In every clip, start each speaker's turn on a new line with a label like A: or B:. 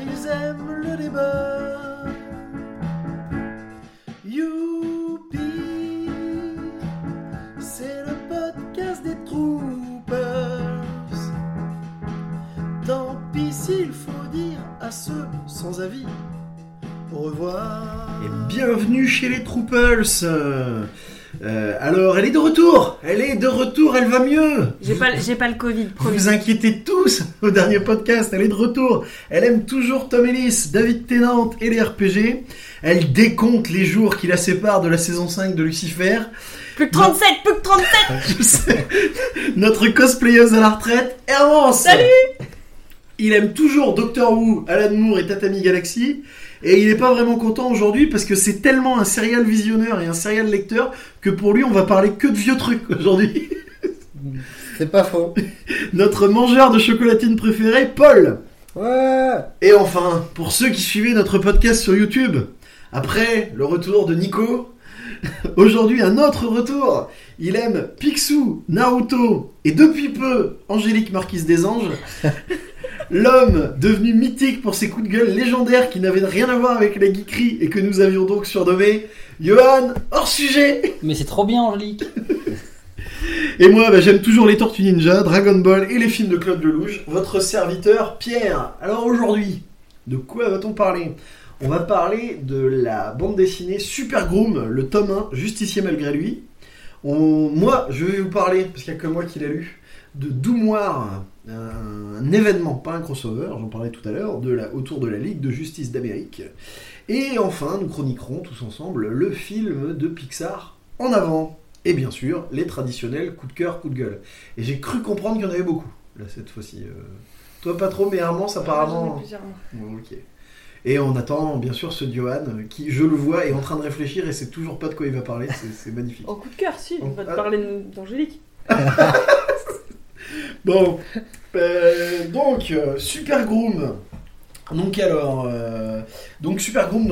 A: ils aiment le débat. Youpi, c'est le podcast des troopers. Tant pis s'il faut dire à ceux sans avis. Au revoir. Et bienvenue chez les Troopers. Euh, alors, elle est de retour. Retour. Elle va mieux.
B: J'ai pas, j'ai pas le Covid,
A: Vous
B: promis.
A: vous inquiétez tous au dernier podcast, elle est de retour. Elle aime toujours Tom Ellis, David Tennant et les RPG. Elle décompte les jours qui la séparent de la saison 5 de Lucifer.
B: Plus que 37, plus que 37
A: Je sais. Notre cosplayeuse à la retraite, Hermance.
B: Salut
A: Il aime toujours Doctor Who, Alan Moore et Tatami Galaxy. Et il n'est pas vraiment content aujourd'hui parce que c'est tellement un serial visionneur et un serial lecteur que pour lui on va parler que de vieux trucs aujourd'hui.
C: C'est pas faux.
A: Notre mangeur de chocolatine préféré, Paul.
C: Ouais.
A: Et enfin, pour ceux qui suivaient notre podcast sur YouTube, après le retour de Nico, aujourd'hui un autre retour. Il aime Picsou, Naruto et depuis peu Angélique Marquise des Anges. L'homme devenu mythique pour ses coups de gueule légendaires qui n'avaient rien à voir avec la geekerie et que nous avions donc surnommé Johan hors sujet.
D: Mais c'est trop bien, Angélique.
A: Et moi, bah, j'aime toujours les Tortues Ninja, Dragon Ball et les films de Claude Lelouch. Votre serviteur, Pierre. Alors aujourd'hui, de quoi va-t-on parler? On va parler de la bande dessinée Super Groom, le tome 1, Justicier malgré lui. On- Moi, je vais vous parler, parce qu'il n'y a que moi qui l'ai lu, de Doumoir, un, un événement, pas un crossover, j'en parlais tout à l'heure, de la- autour de la Ligue de Justice d'Amérique. Et enfin, nous chroniquerons tous ensemble le film de Pixar en avant. Et bien sûr, les traditionnels coups de cœur, coups de gueule. Et j'ai cru comprendre qu'il y en avait beaucoup, là, cette fois-ci. euh. Toi, pas trop, mais Armand, apparemment.
B: plusieurs.
A: Bon, ok. Et on attend, bien sûr, ce Johan, qui, je le vois, est en train de réfléchir et sait toujours pas de quoi il va parler. C'est- magnifique.
B: Au coup de cœur, si, on va te
A: Ah.
B: parler d'Angélique.
A: Bon, euh, donc euh, Super Groom. Euh,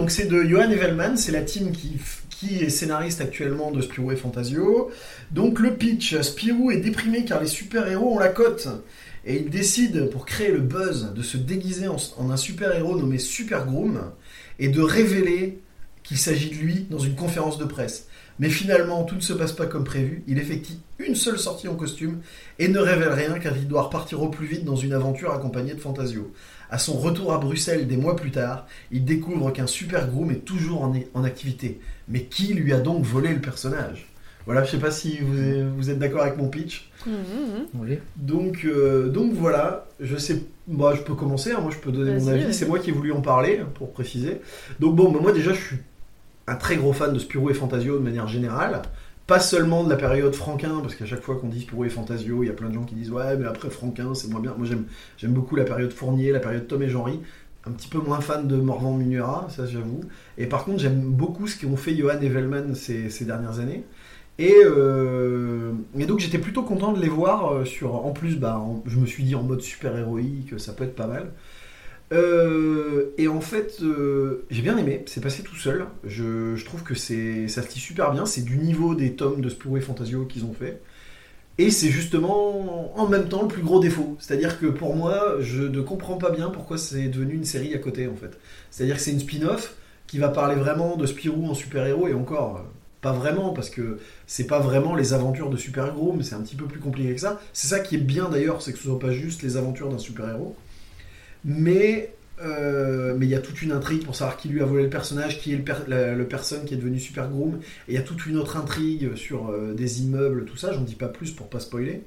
A: c'est de Johan Evelman, c'est la team qui, qui est scénariste actuellement de Spirou et Fantasio. Donc le pitch, Spirou est déprimé car les super-héros ont la cote. Et il décide, pour créer le buzz, de se déguiser en, en un super-héros nommé Super Groom et de révéler qu'il s'agit de lui dans une conférence de presse. Mais finalement, tout ne se passe pas comme prévu. Il effectue une seule sortie en costume et ne révèle rien car il doit repartir au plus vite dans une aventure accompagnée de Fantasio. À son retour à Bruxelles des mois plus tard, il découvre qu'un super groom est toujours en, en activité. Mais qui lui a donc volé le personnage? Voilà, je sais pas si vous, vous êtes d'accord avec mon pitch.
B: Hum, hum.
C: Oui.
A: Donc, euh, donc voilà, je sais, moi je peux commencer, hein, moi je peux donner mon avis, c'est moi qui ai voulu en parler, pour préciser. Donc bon, bah, moi déjà je suis un très gros fan de Spirou et Fantasio de manière générale, pas seulement de la période Franquin, parce qu'à chaque fois qu'on dit Spirou et Fantasio, il y a plein de gens qui disent ouais mais après Franquin c'est moins bien. Moi j'aime, beaucoup la période Fournier, la période Tom et Jean-Ry, un petit peu moins fan de Morvan Munuera, ça j'avoue. Et par contre j'aime beaucoup ce qu'ont fait Johan et ces, dernières années. Et, euh, et donc j'étais plutôt content de les voir euh, sur. En plus, bah, je me suis dit en mode super héroïque, ça peut être pas mal. Euh, et en fait, euh, j'ai bien aimé. C'est passé tout seul. Je, trouve que ça se lit super bien. C'est du niveau des tomes de Spirou et Fantasio qu'ils ont fait. Et c'est justement en même temps le plus gros défaut. C'est-à-dire que pour moi, je ne comprends pas bien pourquoi c'est devenu une série à côté en fait. C'est-à-dire que c'est une spin-off qui va parler vraiment de Spirou en super-héros et encore euh, pas vraiment parce que c'est pas vraiment les aventures de super-héros, mais c'est un petit peu plus compliqué que ça. C'est ça qui est bien d'ailleurs, c'est que ce soit pas juste les aventures d'un super-héros. Mais euh, mais il y a toute une intrigue pour savoir qui lui a volé le personnage, qui est le, la, personne qui est devenu Super Groom, et il y a toute une autre intrigue sur euh, des immeubles, tout ça. J'en dis pas plus pour pas spoiler.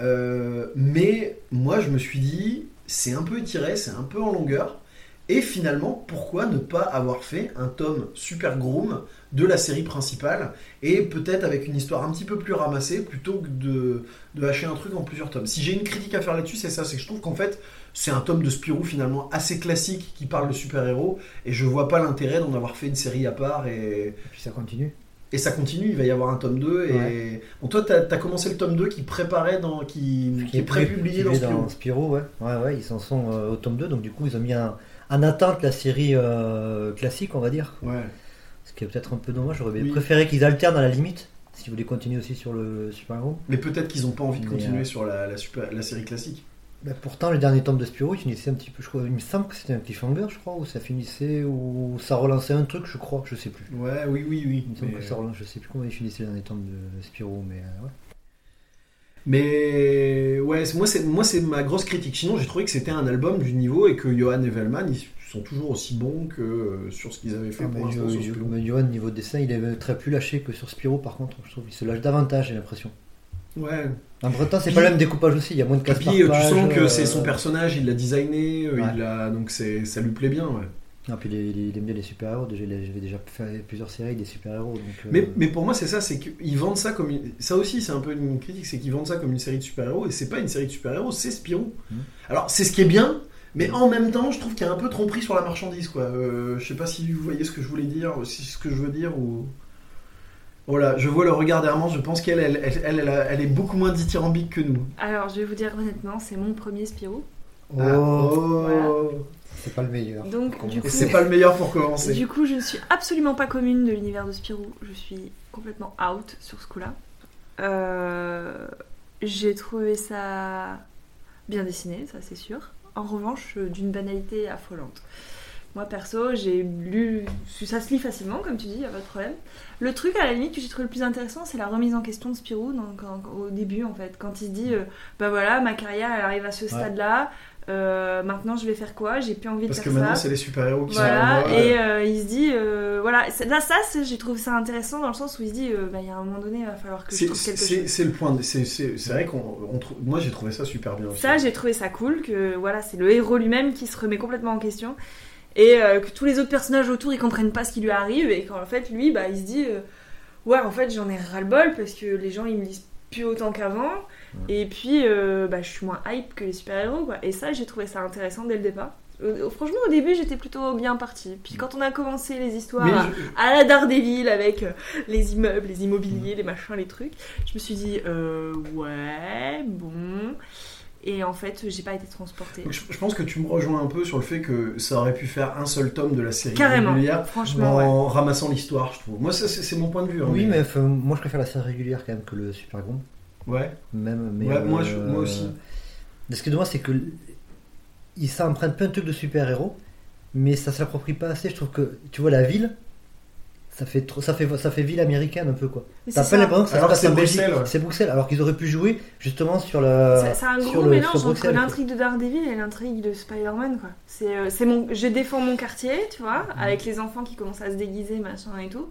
A: Euh, mais moi, je me suis dit, c'est un peu étiré, c'est un peu en longueur. Et finalement, pourquoi ne pas avoir fait un tome Super Groom de la série principale et peut-être avec une histoire un petit peu plus ramassée plutôt que de, de hacher un truc en plusieurs tomes. Si j'ai une critique à faire là-dessus, c'est ça, c'est que je trouve qu'en fait, c'est un tome de Spirou finalement assez classique qui parle de super-héros et je vois pas l'intérêt d'en avoir fait une série à part et,
C: Et puis ça continue.
A: et ça continue, il va y avoir un tome 2 et
C: Ouais.
A: bon toi t'as as commencé le tome 2 qui préparait dans qui, qui est pré-publié dans
C: qui est
A: Spirou.
C: Spirou, ouais. Ouais, ouais, ils s'en sont euh, au tome 2, donc du coup, ils ont mis un, en attente la série euh, classique, on va dire.
A: Ouais.
C: Qui est peut-être un peu dommage, j'aurais
A: Oui.
C: préféré qu'ils alternent à la limite, si vous voulez continuer aussi sur le Super Héros.
A: Mais peut-être qu'ils ont pas envie de continuer
C: euh,
A: sur la, la super, la série classique.
C: Bah, pourtant, le dernier tome de Spirou, il finissait un petit peu, je crois, il me semble que c'était un cliffhanger, je crois, où ça finissait, ou ça relançait un truc, je crois, je sais plus.
A: Ouais, oui, oui, oui.
C: Il me semble
A: Mais-
C: que ça relance, je sais plus comment il finissait le dernier tome de Spirou, mais euh, ouais.
A: Mais ouais, moi c'est moi c'est ma grosse critique. Sinon, j'ai trouvé que c'était un album du niveau et que Johan et Velman ils sont toujours aussi bons que euh, sur ce qu'ils avaient fait
C: Ah,
A: pour l'instant
C: Johan, niveau dessin, il est très plus lâché que sur Spirou, par contre, je trouve. Il se lâche davantage, j'ai l'impression.
A: Ouais.
C: En temps, c'est pas le même découpage aussi, il y a moins de
A: Et
C: casse
A: puis euh, tu sens que
C: euh,
A: c'est son personnage, il l'a designé, euh,
C: Ouais.
A: il a donc ça lui plaît bien. Ouais.
C: Non, puis il, aime bien les super-héros, j'avais déjà fait plusieurs séries avec des super-héros. euh,
A: Mais, mais pour moi, c'est ça, c'est qu'ils vendent ça comme une... Ça aussi, c'est un peu une critique, c'est qu'ils vendent ça comme une série de super-héros, et c'est pas une série de super-héros, c'est Spirou.
C: Mhm.
A: Alors, c'est ce qui est bien, mais en même temps, je trouve qu'il y a un peu tromperie sur la marchandise, quoi. Euh, je sais pas si vous voyez ce que je voulais dire, ou si ce que je veux dire, ou... Voilà, je vois le regard d'Hermance, je pense qu'elle, elle, elle, elle, elle a- elle est beaucoup moins dithyrambique que nous.
B: Alors, je vais vous dire honnêtement, c'est mon premier Spirou.
C: Oh,
A: Ah, oh.
B: Voilà.
C: c'est pas le meilleur.
B: Donc,
A: c'est pas le meilleur pour commencer.
B: du coup, je ne suis absolument pas commune de l'univers de Spirou. Je suis complètement out sur ce coup-là. Euh, J'ai trouvé ça bien dessiné, ça c'est sûr. En revanche, euh, d'une banalité affolante. Moi perso, j'ai lu. Ça se lit facilement, comme tu dis, y a pas de problème. Le truc à la limite que j'ai trouvé le plus intéressant, c'est la remise en question de Spirou donc, en- au début en fait. Quand il dit, euh, bah voilà, ma carrière elle arrive à ce stade-là, euh, maintenant je vais faire quoi? J'ai plus envie
A: Parce
B: de
A: que
B: faire
A: maintenant,
B: ça.
A: c'est les super-héros qui
B: Voilà,
A: sont...
B: et euh, il se dit, euh, voilà, là, ça, j'ai trouvé ça intéressant dans le sens où il se dit, euh, bah, il y a un moment donné, il va falloir que je trouve quelque
A: c'est-
B: chose.
A: c'est le point. C'est vrai qu'on moi j'ai trouvé ça super bien. aussi.
B: Ça, j'ai trouvé ça cool, que voilà, c'est le héros lui-même qui se remet complètement en question, et euh, que tous les autres personnages autour, ils comprennent pas ce qui lui arrive, et qu'en fait, lui, bah, il se dit, euh, ouais, en fait, j'en ai ras-le-bol, parce que les gens, ils me lisent plus autant qu'avant, et puis, euh, bah, je suis moins hype que les super-héros, quoi. Et ça, j'ai trouvé ça intéressant dès le départ. Euh, franchement, au début, j'étais plutôt bien partie. Puis quand on a commencé les histoires à-
A: je-
B: à la Daredevil avec euh, les immeubles, les immobiliers, les machins, les trucs. Je me suis dit, euh, ouais, bon. Et en fait, j'ai pas été transportée.
A: Donc, je, je pense que tu me rejoins un peu sur le fait que ça aurait pu faire un seul tome de la série
B: Carrément.
A: régulière
B: Franchement, ouais.
A: en ramassant l'histoire, je trouve. Moi, c'est mon point de vue. hein,
C: Oui, mais moi je préfère la série régulière quand même que le Super Group.
A: Ouais.
C: Même, mais,
A: Ouais, moi, je-
C: euh,
A: moi aussi.
C: Ce qui est dommage, c'est que il s'emprunte plein de trucs de super-héros, mais ça se l'approprie pas assez. Je trouve que, tu vois, la ville, ça fait, trop, ça fait, ça fait ville américaine un peu quoi. T'as
B: c'est
C: pas
B: ça.
C: l'impression que ça
A: Alors
C: se passe
A: que c'est
C: en Belgique.
A: Bruxelles, ouais.
C: C'est Bruxelles, alors qu'ils auraient pu jouer justement sur la.
B: C'est- un gros
C: le-
B: mélange entre l'intrigue de Daredevil et l'intrigue de Spider-Man, quoi. C'est, euh, c'est mon, je défends mon quartier, tu vois,
C: Mhm.
B: avec les enfants qui commencent à se déguiser, machin et tout.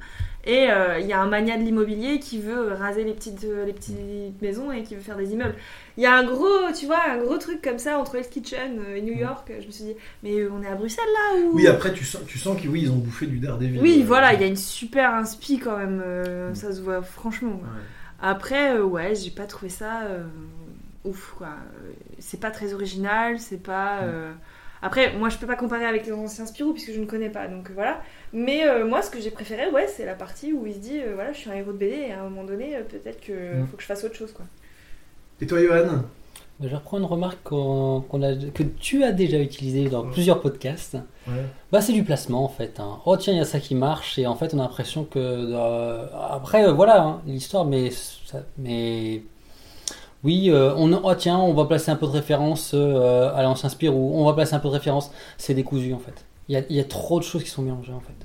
B: Et euh, il y a un mania de l'immobilier qui veut raser les petites, euh, les petites maisons et qui veut faire des immeubles. Il y a un gros, tu vois, un gros truc comme ça entre Hell's Kitchen euh, et New York. Je me suis dit, mais on est à Bruxelles là ou?
A: Oui, après, tu sens, tu sens qu'ils oui, ils ont bouffé du Daredevil.
B: Oui,
A: Euh,
B: voilà, il y a une super inspi quand même, euh, ça se voit franchement.
A: ouais.
B: Après, ouais, j'ai pas trouvé ça ouf, quoi. C'est pas très original, c'est pas. euh, Après, moi, je peux pas comparer avec les anciens Spirou puisque je ne connais pas, donc voilà. Mais euh, moi, ce que j'ai préféré, ouais, c'est la partie où il se dit, euh, voilà, je suis un héros de BD et à un moment donné, euh, peut-être que
C: Mm.
B: faut que je fasse autre chose, quoi.
A: Et toi, Johan?
D: Je reprends une remarque qu'on- qu'on a, que tu as déjà utilisée dans plusieurs podcasts. Bah, c'est du placement en fait. hein. Oh tiens, il y a ça qui marche et en fait on a l'impression que euh, après euh, voilà hein, l'histoire, mais ça- mais oui, euh, on oh tiens, on va placer un peu de référence euh, à l'ancien Spirou, on va placer un peu de référence. C'est décousu en fait. Il y a, il y a trop de choses qui sont mélangées en fait.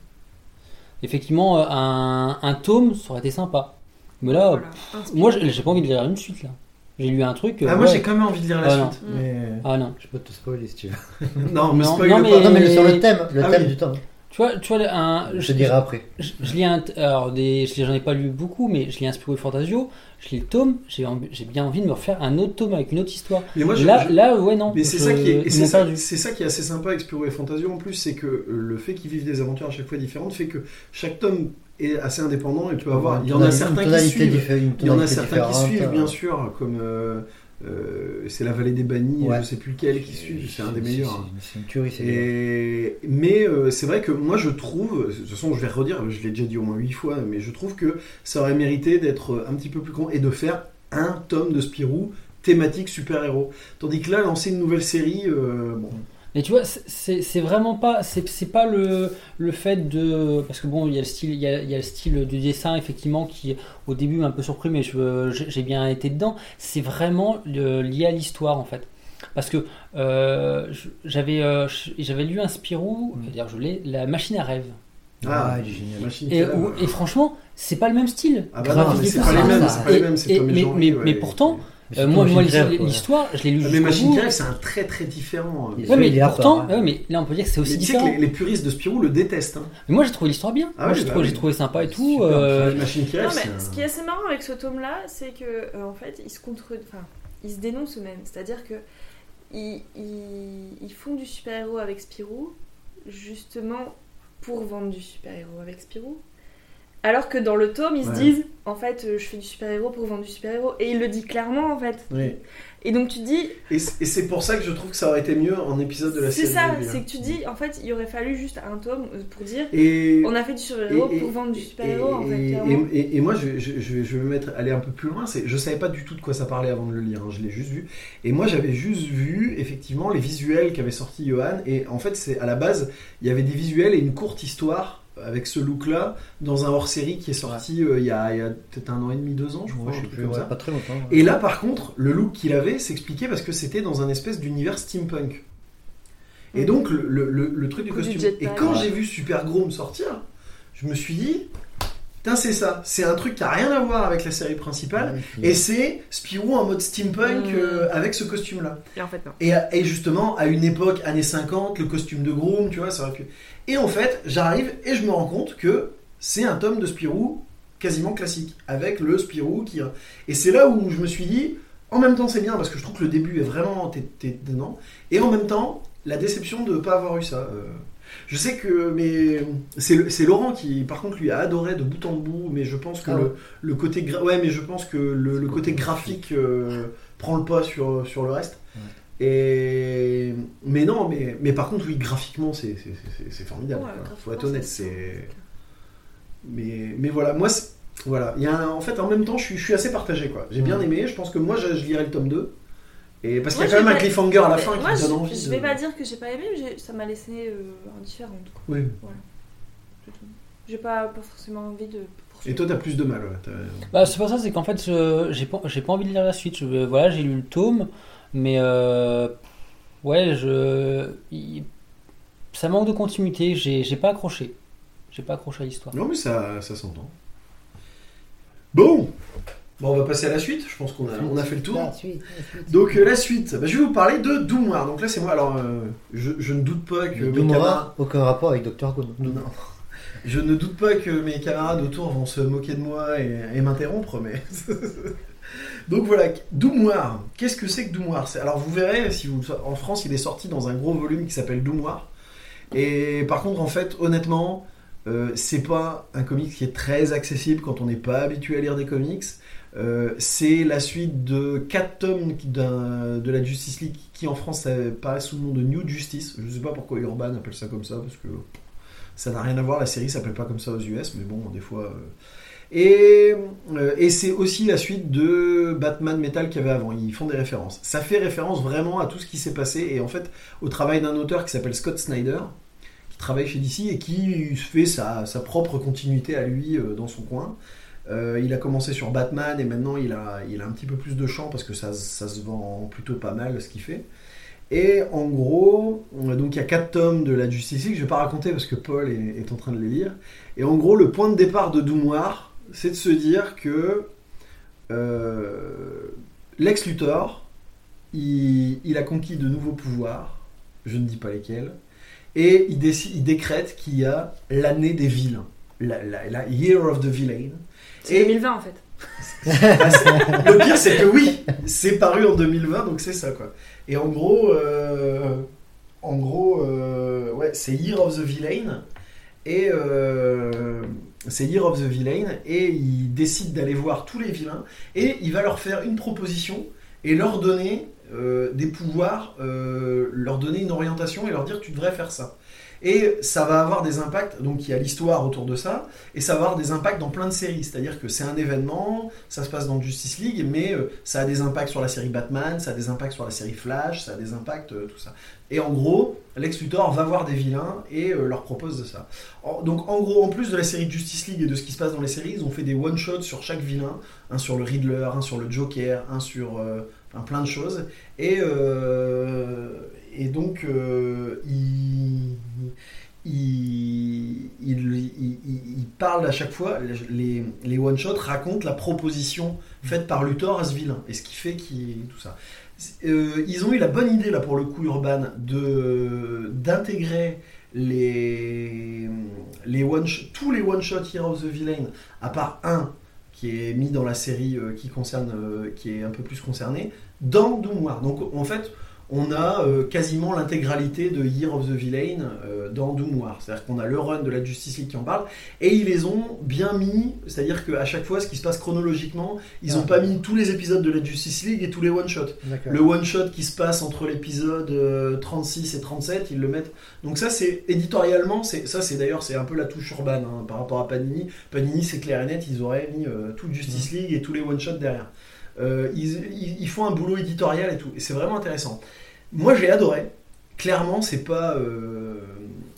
D: Effectivement, euh, un, un tome ça aurait été sympa, mais là,
B: Voilà.
D: pff, moi j'ai j'ai pas envie de lire une suite là. J'ai lu un truc. euh,
A: Ah, moi,
D: ouais.
A: j'ai quand même envie de lire la
D: Ah, non.
A: suite.
B: Mm.
A: Mais...
D: Ah non.
C: Je peux te spoiler si tu veux.
A: Non, mais
D: Non,
A: spoil
D: non,
A: pas.
D: mais-
C: Non, mais sur le thème, le
A: Ah
C: thème
A: oui.
C: du temps.
D: Tu vois, tu vois un,
C: Je dirai après.
D: Je, je lis un, alors des, j'en ai pas lu beaucoup, mais je lis un Spirou et Fantasio, je lis le tome, j'ai, bien envie de me refaire un autre tome avec une autre histoire.
A: Mais moi, je-
D: là,
A: je-
D: là, ouais, non.
A: Mais c'est ça qui est, c'est ça, ça qui est assez sympa avec Spirou et Fantasio en plus, c'est que euh, le fait qu'ils vivent des aventures à chaque fois différentes fait que chaque tome est assez indépendant et peut avoir. Il y en a certains qui suivent. Il y en a certains qui suivent,
C: euh,
A: bien sûr, comme euh, euh, c'est la vallée des bannis,
C: Ouais.
A: je sais plus lequel qui suit, c'est un des meilleurs. hein.
C: c'est- C'est une tuerie, c'est bien.
A: Et, mais euh, c'est vrai que moi je trouve, de toute façon je vais redire, je l'ai déjà dit au moins huit fois, mais je trouve que ça aurait mérité d'être un petit peu plus con et de faire un tome de Spirou thématique super-héros. Tandis que là, lancer une nouvelle série, euh, bon,
D: Mais tu vois, c'est- vraiment pas, c'est pas le, le fait de, parce que bon, il y a le style, il y a, il y a le style du dessin effectivement qui, au début, m'a un peu surpris, mais j'ai bien été dedans. C'est vraiment le- lié à l'histoire en fait. Parce que euh, j'avais euh, j'avais lu un Spirou,
C: Mm.
D: c'est-à-dire je l'ai, La machine à rêve.
C: Ah, il est génial.
A: Machine
D: Et, où- et franchement, c'est pas le même style.
A: Ah bah non, mais c'est
C: tout,
A: pas les mêmes, c'est pas les mêmes,
D: et- mais- mais-
A: ouais.
D: mais pourtant, Euh, moi, moi, l'histoire, je l'ai lu
A: Ah, Mais Machine rêve, c'est un très très différent. Mais
D: Ouais, mais
C: il est à
D: pourtant, ouais, mais là on peut dire que c'est aussi
A: tu sais
D: différent.
A: que les, les puristes de Spirou le détestent. Hein.
D: Mais moi j'ai trouvé l'histoire bien.
A: Ah
D: moi
A: oui,
D: j'ai
A: bah
D: trouvé,
A: oui.
D: j'ai trouvé sympa et tout.
A: super.
D: euh,
A: Machine
B: mais
A: un-
B: ce qui est assez marrant avec ce tome-là, c'est que euh, en fait, ils se contre, enfin, ils se dénoncent eux-mêmes. C'est-à-dire que ils, ils- ils font du super-héros avec Spirou, justement pour vendre du super-héros avec Spirou. Alors que dans le tome, ils
A: Ouais.
B: se disent, en fait, euh, je fais du super-héros pour vendre du super-héros. Et il le dit clairement, en fait.
A: Oui.
B: Et donc tu dis,
A: Et c'est pour ça que je trouve que ça aurait été mieux en épisode de la
B: c'est
A: série.
B: ça,
A: régulière.
B: c'est que tu dis, en fait, il aurait fallu juste un tome euh, pour dire,
A: Et
B: on a fait du super-héros pour vendre du super-héros, en fait.
A: et- moi, je, je- je- je vais me mettre, aller un peu plus loin. C'est, je savais pas du tout de quoi ça parlait avant de le lire. hein, je l'ai juste vu. Et moi, j'avais juste vu effectivement les visuels qu'avait sorti Johan. Et en fait, c'est à la base, il y avait des visuels et une courte histoire avec ce look-là dans un hors-série qui est sorti euh, il y a, peut-être un an et demi, deux ans, je crois,
C: Ouais, je sais plus,
A: comme
C: ouais,
A: ça.
C: pas très longtemps. ouais.
A: Et là, par contre, le look qu'il avait s'expliquait parce que c'était dans un espèce d'univers steampunk. Et
B: Mhm.
A: donc, le, le- le- le truc du costume. Et quand
C: Ouais.
A: j'ai vu Super Grom sortir, je me suis dit, putain, c'est ça. C'est un truc qui a rien à voir avec la série principale. Et c'est Spirou en mode steampunk
B: Mhm.
A: euh, avec ce costume-là.
B: Et en fait, non.
A: Et, et justement, à une époque, années 50, le costume de Groom, tu vois, ça aurait pu. Et en fait, j'arrive et je me rends compte que c'est un tome de Spirou quasiment classique, avec le Spirou qui. Et c'est là où je me suis dit, en même temps, c'est bien parce que je trouve que le début est vraiment. T'es t'es dedans. Et en même temps, la déception de ne pas avoir eu ça. euh. Je sais que. Mais c'est c'est Laurent qui, par contre, lui a adoré de bout en bout, mais je pense que
C: Ah ouais.
A: le, le côté. gra- Ouais, mais je pense que le, le côté graphique euh, prend le pas sur, sur le reste. Et mais non, mais, mais par contre, oui, graphiquement, c'est c'est- c'est- c'est formidable.
B: Ouais,
A: Faut être honnête,
B: c'est-.
A: Mais, mais voilà, moi, voilà. Il y a un- en fait, en même temps, je suis, je suis assez partagé, quoi. J'ai bien
C: Mm.
A: aimé. Je pense que moi, je, je lirai le tome 2. Et parce qu'il y a quand même un cliffhanger à la fin qui
B: moi, je,
A: donne envie.
B: je
A: de-
B: vais pas dire que j'ai pas aimé, mais ça m'a laissé euh, indifférente. Quoi.
A: Oui.
B: J'ai pas, pas forcément envie de
A: Et toi, t'as plus de mal, ouais.
D: Bah, c'est pas ça, c'est qu'en fait, je- j'ai pas, j'ai pas envie de lire la suite. Je- voilà, j'ai lu le tome, mais euh, ouais, je, ça manque de continuité. J'ai j'ai pas accroché. J'ai pas accroché à l'histoire.
A: Non, mais ça, ça s'entend. Bon. Bon, on va passer à la suite. Je pense qu'on a, on a fait le tour.
C: La suite, la suite.
A: Donc euh, la suite, Bah, je vais vous parler de Doom Noir. Donc là c'est moi. Alors euh, je, je ne doute pas que
C: Domora,
A: camarades,
C: aucun rapport avec Dr. Gono.
A: Non. je ne doute pas que mes camarades autour vont se moquer de moi et, et m'interrompre, mais donc voilà. Doom Noir. Qu'est-ce que c'est que Doom Noir C'est- Alors vous verrez, si vous en France, il est sorti dans un gros volume qui s'appelle Doom Noir. Et par contre, en fait, honnêtement, euh, c'est pas un comics qui est très accessible quand on n'est pas habitué à lire des comics. Euh, c'est la suite de 4 tomes de la Justice League qui en France ça paraît sous le nom de New Justice. Je sais pas pourquoi Urban appelle ça comme ça parce que ça n'a rien à voir. La série s'appelle pas comme ça aux US, mais bon, des fois. euh. Et, euh, c'est aussi la suite de Batman Metal qu'il y avait avant. Ils font des références. Ça fait référence vraiment à tout ce qui s'est passé et en fait au travail d'un auteur qui s'appelle Scott Snyder qui travaille chez DC et qui fait sa, propre continuité à lui euh, dans son coin. Euh, il a commencé sur Batman et maintenant il a, a un petit peu plus de champ parce que ça, se vend plutôt pas mal ce qu'il fait. Et en gros, euh, donc il y a 4 tomes de la Justice League, je vais pas raconter parce que Paul est, en train de les lire. Et en gros, le point de départ de Doom Noir, c'est de se dire que euh, Lex Luthor, il, a conquis de nouveaux pouvoirs, je ne dis pas lesquels, et il, décide, il décrète qu'il y a l'année des vilains, la, la- la Year of the Villain.
B: C'est
A: Et-
B: 2020 en fait.
A: Le pire, c'est que oui, c'est paru en 2020, donc c'est ça quoi. Et en gros, euh, en gros, euh, ouais, c'est Year of the Villain et euh, c'est Year of the Villain et il décide d'aller voir tous les vilains et il va leur faire une proposition et leur donner euh, des pouvoirs, euh, leur donner une orientation et leur dire tu devrais faire ça. Et ça va avoir des impacts, donc il y a l'histoire autour de ça, et ça va avoir des impacts dans plein de séries. C'est-à-dire que c'est un événement, ça se passe dans Justice League, mais euh, ça a des impacts sur la série Batman, ça a des impacts sur la série Flash, ça a des impacts, euh, tout ça. Et en gros, Lex Luthor va voir des vilains et euh, leur propose de ça. Donc en gros, en plus de la série Justice League et de ce qui se passe dans les séries, ils ont fait des one-shots sur chaque vilain. Un sur le Riddler, un sur le Joker, un sur plein de choses. Et, et donc, euh, il, parle à chaque fois, les, one-shots racontent la proposition faite par Luthor à ce vilain, et ce qui fait qu'il. tout ça. Euh, ils ont eu la bonne idée, là, pour le coup, Urban, d'intégrer les, les one tous les one-shots Hero of the Villain, à part un qui est mis dans la série euh, qui concerne, euh, qui est un peu plus concerné, dans Doom War. Donc en fait, on a euh, quasiment l'intégralité de Year of the Villain euh, dans Doom War. C'est-à-dire qu'on a le run de la Justice League qui en parle, et ils les ont bien mis, c'est-à-dire qu'à chaque fois, ce qui se passe chronologiquement, ils n'ont
C: Ah.
A: pas mis tous les épisodes de la Justice League et tous les one-shots. Le one-shot qui se passe entre l'épisode euh, 36 et 37, ils le mettent. Donc ça, c'est éditorialement, c'est ça, c'est d'ailleurs, c'est un peu la touche urbaine hein, par rapport à Panini. Panini, c'est clair et net, ils auraient mis euh, tout Justice League et tous les one-shots derrière. Euh, ils, font un boulot éditorial et tout, et c'est vraiment intéressant. Moi, j'ai adoré. Clairement, c'est pas, euh,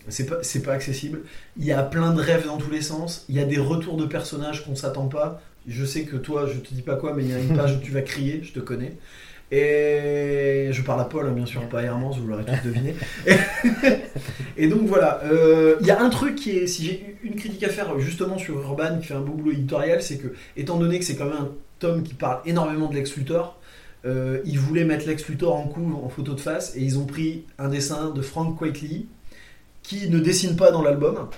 A: c'est pas, pas accessible. Il y a plein de rêves dans tous les sens. Il y a des retours de personnages qu'on s'attend pas. Je sais que toi, je te dis pas quoi, mais il y a une page où tu vas crier, je te connais. Et je parle à Paul, hein, bien sûr, pas à Hermance, vous l'aurez tous deviné. Et donc voilà, euh, il y a un truc qui est, si j'ai une critique à faire justement sur Urban, qui fait un beau boulot éditorial, c'est que, étant donné que c'est quand même un qui parle énormément de Lex Luthor, euh, ils voulaient mettre Lex Luthor en couve, en photo de face, et ils ont pris un dessin de Frank Quitely, qui ne dessine pas dans l'album,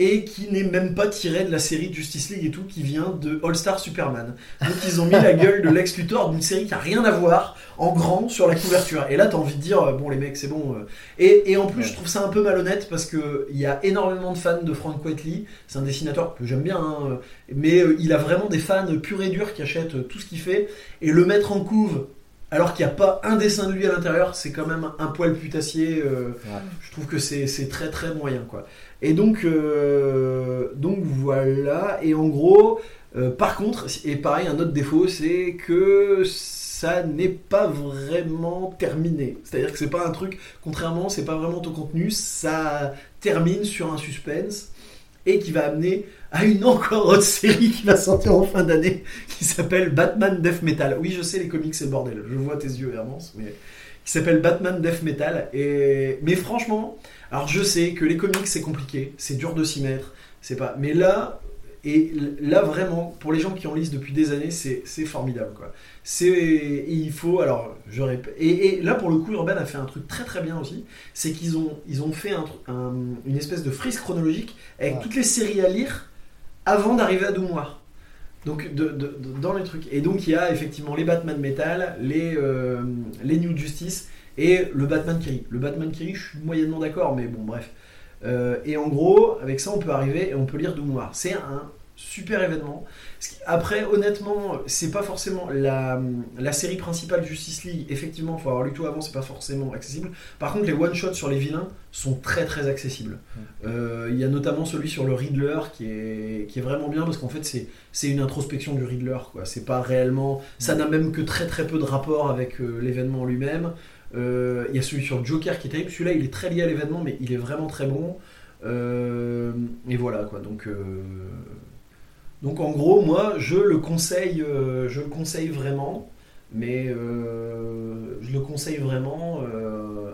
A: et qui n'est même pas tiré de la série Justice League et tout, qui vient de All Star Superman. Donc ils ont mis la gueule de Lex Luthor d'une série qui a rien à voir, en grand, sur la couverture. Et là, t'as envie de dire, euh, bon les mecs, c'est bon. euh. Et, et en plus, je trouve ça un peu malhonnête, parce que il y a énormément de fans de Frank Quitely, c'est un dessinateur que j'aime bien, hein, mais euh, il a vraiment des fans purs et durs qui achètent tout ce qu'il fait, et le mettre en couve, alors qu'il n'y a pas un dessin de lui à l'intérieur, c'est quand même un poil putassier. euh,
C: Ouais.
A: je trouve que c'est c'est très très moyen quoi. Et donc euh, donc voilà. Et en gros, euh, par contre, et pareil, un autre défaut, c'est que ça n'est pas vraiment terminé. C'est-à-dire que c'est pas un truc, contrairement, c'est pas vraiment ton contenu, ça termine sur un suspense et qui va amener à une encore autre série qui va sortir en fin d'année qui s'appelle Batman Death Metal. Oui, je sais, les comics, c'est bordel. Je vois tes yeux, Hermance, mais qui s'appelle Batman Death Metal. Et... Mais franchement, alors je sais que les comics, c'est compliqué, c'est dur de s'y mettre, c'est pas. Mais là, et là vraiment, pour les gens qui en lisent depuis des années, c'est formidable, quoi. Il faut alors je répète et, et là pour le coup Urban a fait un truc très très bien aussi c'est qu'ils ont ils ont fait un, tr- un- une espèce de frise chronologique avec
C: Ouais.
A: toutes les séries à lire avant d'arriver à Doom War donc de, de- de- dans les trucs et donc il y a effectivement les Batman Metal les euh, les New Justice et le Batman Kiri le Batman Kiri je suis moyennement d'accord mais bon bref Euh, et en gros avec ça on peut arriver et on peut lire Doom War c'est un super événement. Après honnêtement c'est pas forcément la, la série principale Justice League. Effectivement faut avoir lu tout avant c'est pas forcément accessible. Par contre les one shots sur les vilains sont très très accessibles. Euh, il y a notamment celui sur le Riddler qui est, qui est vraiment bien parce qu'en fait c'est c'est une introspection du Riddler quoi. C'est pas réellement ça n'a même que très très peu de rapport avec euh, l'événement en lui-même il y a celui sur Joker qui est terrible celui-là il est très lié à l'événement mais il est vraiment très bon Euh, et voilà quoi donc euh, donc en gros moi je le conseille euh, je le conseille vraiment mais euh, je le conseille vraiment euh,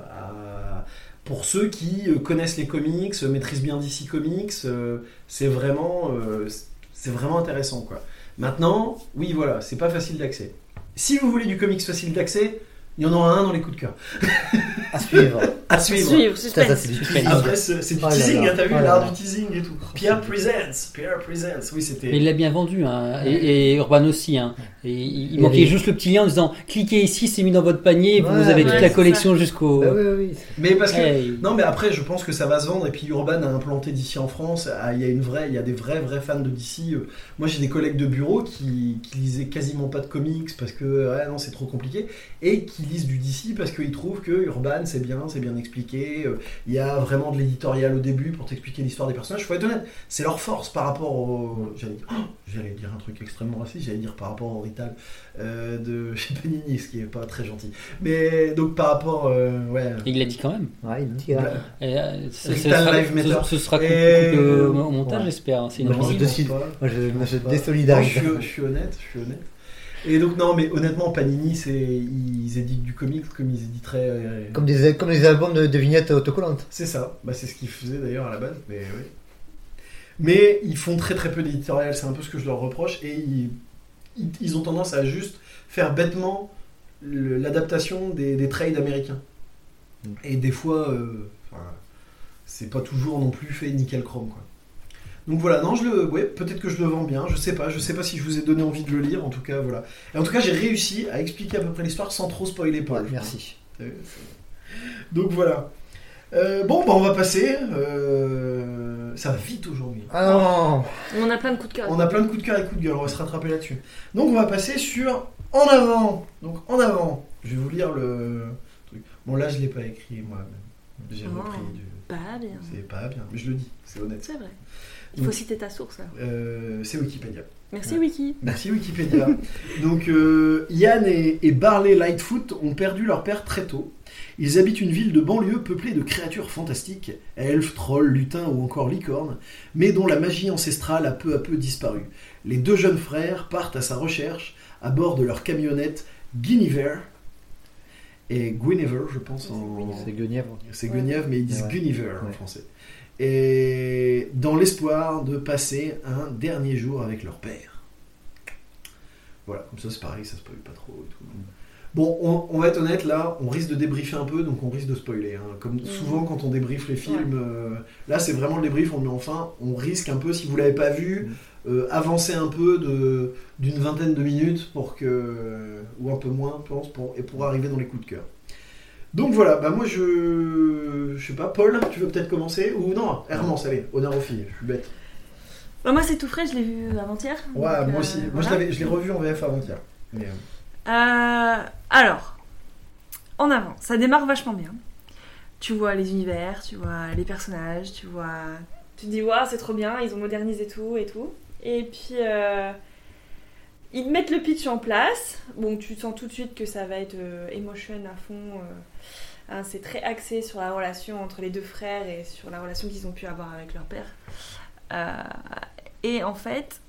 A: pour ceux qui euh, connaissent les comics, euh, maîtrisent bien DC Comics, euh, c'est vraiment, euh, c'est vraiment intéressant quoi. Maintenant, oui voilà, c'est pas facile d'accès. Si vous voulez du comics facile d'accès, il y en aura un dans les coups de cœur.
C: À suivre.
A: À suivre.
B: Suivre,
C: ça, c'est du teasing.
A: Après, c'est du
C: Oh
A: teasing, hein, t'as vu
C: Oh
A: l'art du teasing et tout. Pierre Presents, Pierre Presents, oui c'était.
D: Mais il l'a bien vendu, hein. et, et Urban aussi. Hein. Et il, manquait
C: les-
D: juste le petit lien en disant cliquez ici, c'est mis dans votre panier, vous avez
C: ouais,
D: toute la collection jusqu'au.
C: Bah oui, oui, oui.
A: Mais parce que
D: Hey.
A: Non mais après je pense que ça va se vendre et puis Urban a implanté d'ici en France, Ah, il y a une vraie, il y a des vrais vrais fans de DC. Euh, Moi j'ai des collègues de bureau qui, qui lisaient quasiment pas de comics parce que ouais, non c'est trop compliqué et qui lisent du DC parce qu'ils trouvent que Urban c'est bien, c'est bien expliqué, Euh, il y a vraiment de l'éditorial au début pour t'expliquer l'histoire des personnages. Faut être honnête, c'est leur force par rapport au, j'allais dire, oh, j'allais dire un truc extrêmement raciste, j'allais dire par rapport au Euh, de chez Panini, ce qui est pas très gentil. Mais donc par rapport, euh, ouais.
D: Il l'a dit quand même.
C: Ouais, il dit, hein.
A: Bah,
D: Et, euh, ce, sera,
A: Live Matter.
D: ce- ce sera coupé
A: Et-
D: au, montage,
C: Ouais.
D: j'espère. hein. C'est une
C: Non, je décide.
A: pas.
C: Moi, je, je désolidarise.
A: Je, suis, je suis honnête, je suis honnête. Et donc, non, mais honnêtement, Panini, c'est ils éditent du comics comme ils éditeraient. euh,
C: Comme des, comme des albums de, de vignettes autocollantes.
A: C'est ça, bah, c'est ce qu'ils faisaient d'ailleurs à la base, mais oui. Mais ils font très très peu d'éditorial, c'est un peu ce que je leur reproche, et ils, ils, ont tendance à juste faire bêtement l'adaptation des, des trades américains.
C: Mm.
A: Et des fois, euh, c'est pas toujours non plus fait nickel chrome quoi. Donc voilà, non, je le, ouais, peut-être que je le vends bien, je sais pas, je sais pas si je vous ai donné envie de le lire, en tout cas voilà. Et en tout cas, j'ai réussi à expliquer à peu près l'histoire sans trop spoiler Paul. je
C: Merci.
A: euh, Donc voilà. Euh, bon, bah on va passer. euh, Ça va vite aujourd'hui.
C: Ah non
B: On a plein de coups de cœur.
A: On a plein de coups de cœur et coups de gueule, on va se rattraper là-dessus. Donc on va passer sur En avant. Donc en avant. Je vais vous lire le truc. Bon là je l'ai pas écrit moi-même. J'ai
B: Oh.
A: repris du.
B: Pas bien.
A: C'est pas bien, mais je le dis, c'est honnête.
B: C'est vrai. Il faut
A: Donc,
B: citer ta source. là.
A: euh, c'est Wikipédia.
B: Merci
A: Ouais.
B: Wiki.
A: Merci Wikipédia. Donc euh, Yann et, et Barley Lightfoot ont perdu leur père très tôt. Ils habitent une ville de banlieue peuplée de créatures fantastiques, elfes, trolls, lutins ou encore licornes, mais dont la magie ancestrale a peu à peu disparu. Les deux jeunes frères partent à sa recherche à bord de leur camionnette Guinevere et Guinevere, je pense en,
C: C'est Guenièvre.
A: c'est Guenièvre, mais ils disent
C: Ouais.
A: Guinevere en
C: Ouais.
A: français. Et dans l'espoir de passer un dernier jour avec leur père. Voilà, comme ça c'est pareil, ça spoil pas trop et tout. Bon, on, on va être honnête là, on risque de débriefer un peu, donc on risque de spoiler. hein. Comme souvent quand on débriefe les films, euh, là c'est vraiment le débrief, on le met enfin, on risque un peu, si vous l'avez pas vu, euh, avancer un peu de d'une vingtaine de minutes pour que ou un peu moins, je pense, pour, et pour arriver dans les coups de cœur. Donc voilà, bah moi je je sais pas, Paul, tu veux peut-être commencer ou non, Hermance, allez, honneur aux filles, je suis bête.
B: Bah, moi c'est tout frais, je l'ai vu avant-hier.
A: Ouais, moi
B: euh,
A: aussi, moi je
B: voilà.
A: l'avais, je l'ai revu en VF avant-hier. Mais, euh,
B: alors, en avant, ça démarre vachement bien. Tu vois les univers, tu vois les personnages, tu vois. Tu te dis, waouh, c'est trop bien, ils ont modernisé tout et tout. Et puis, euh, ils mettent le pitch en place. Bon, tu sens tout de suite que ça va être euh, à fond. euh, hein, c'est très axé sur la relation entre les deux frères et sur la relation qu'ils ont pu avoir avec leur père. Et en fait,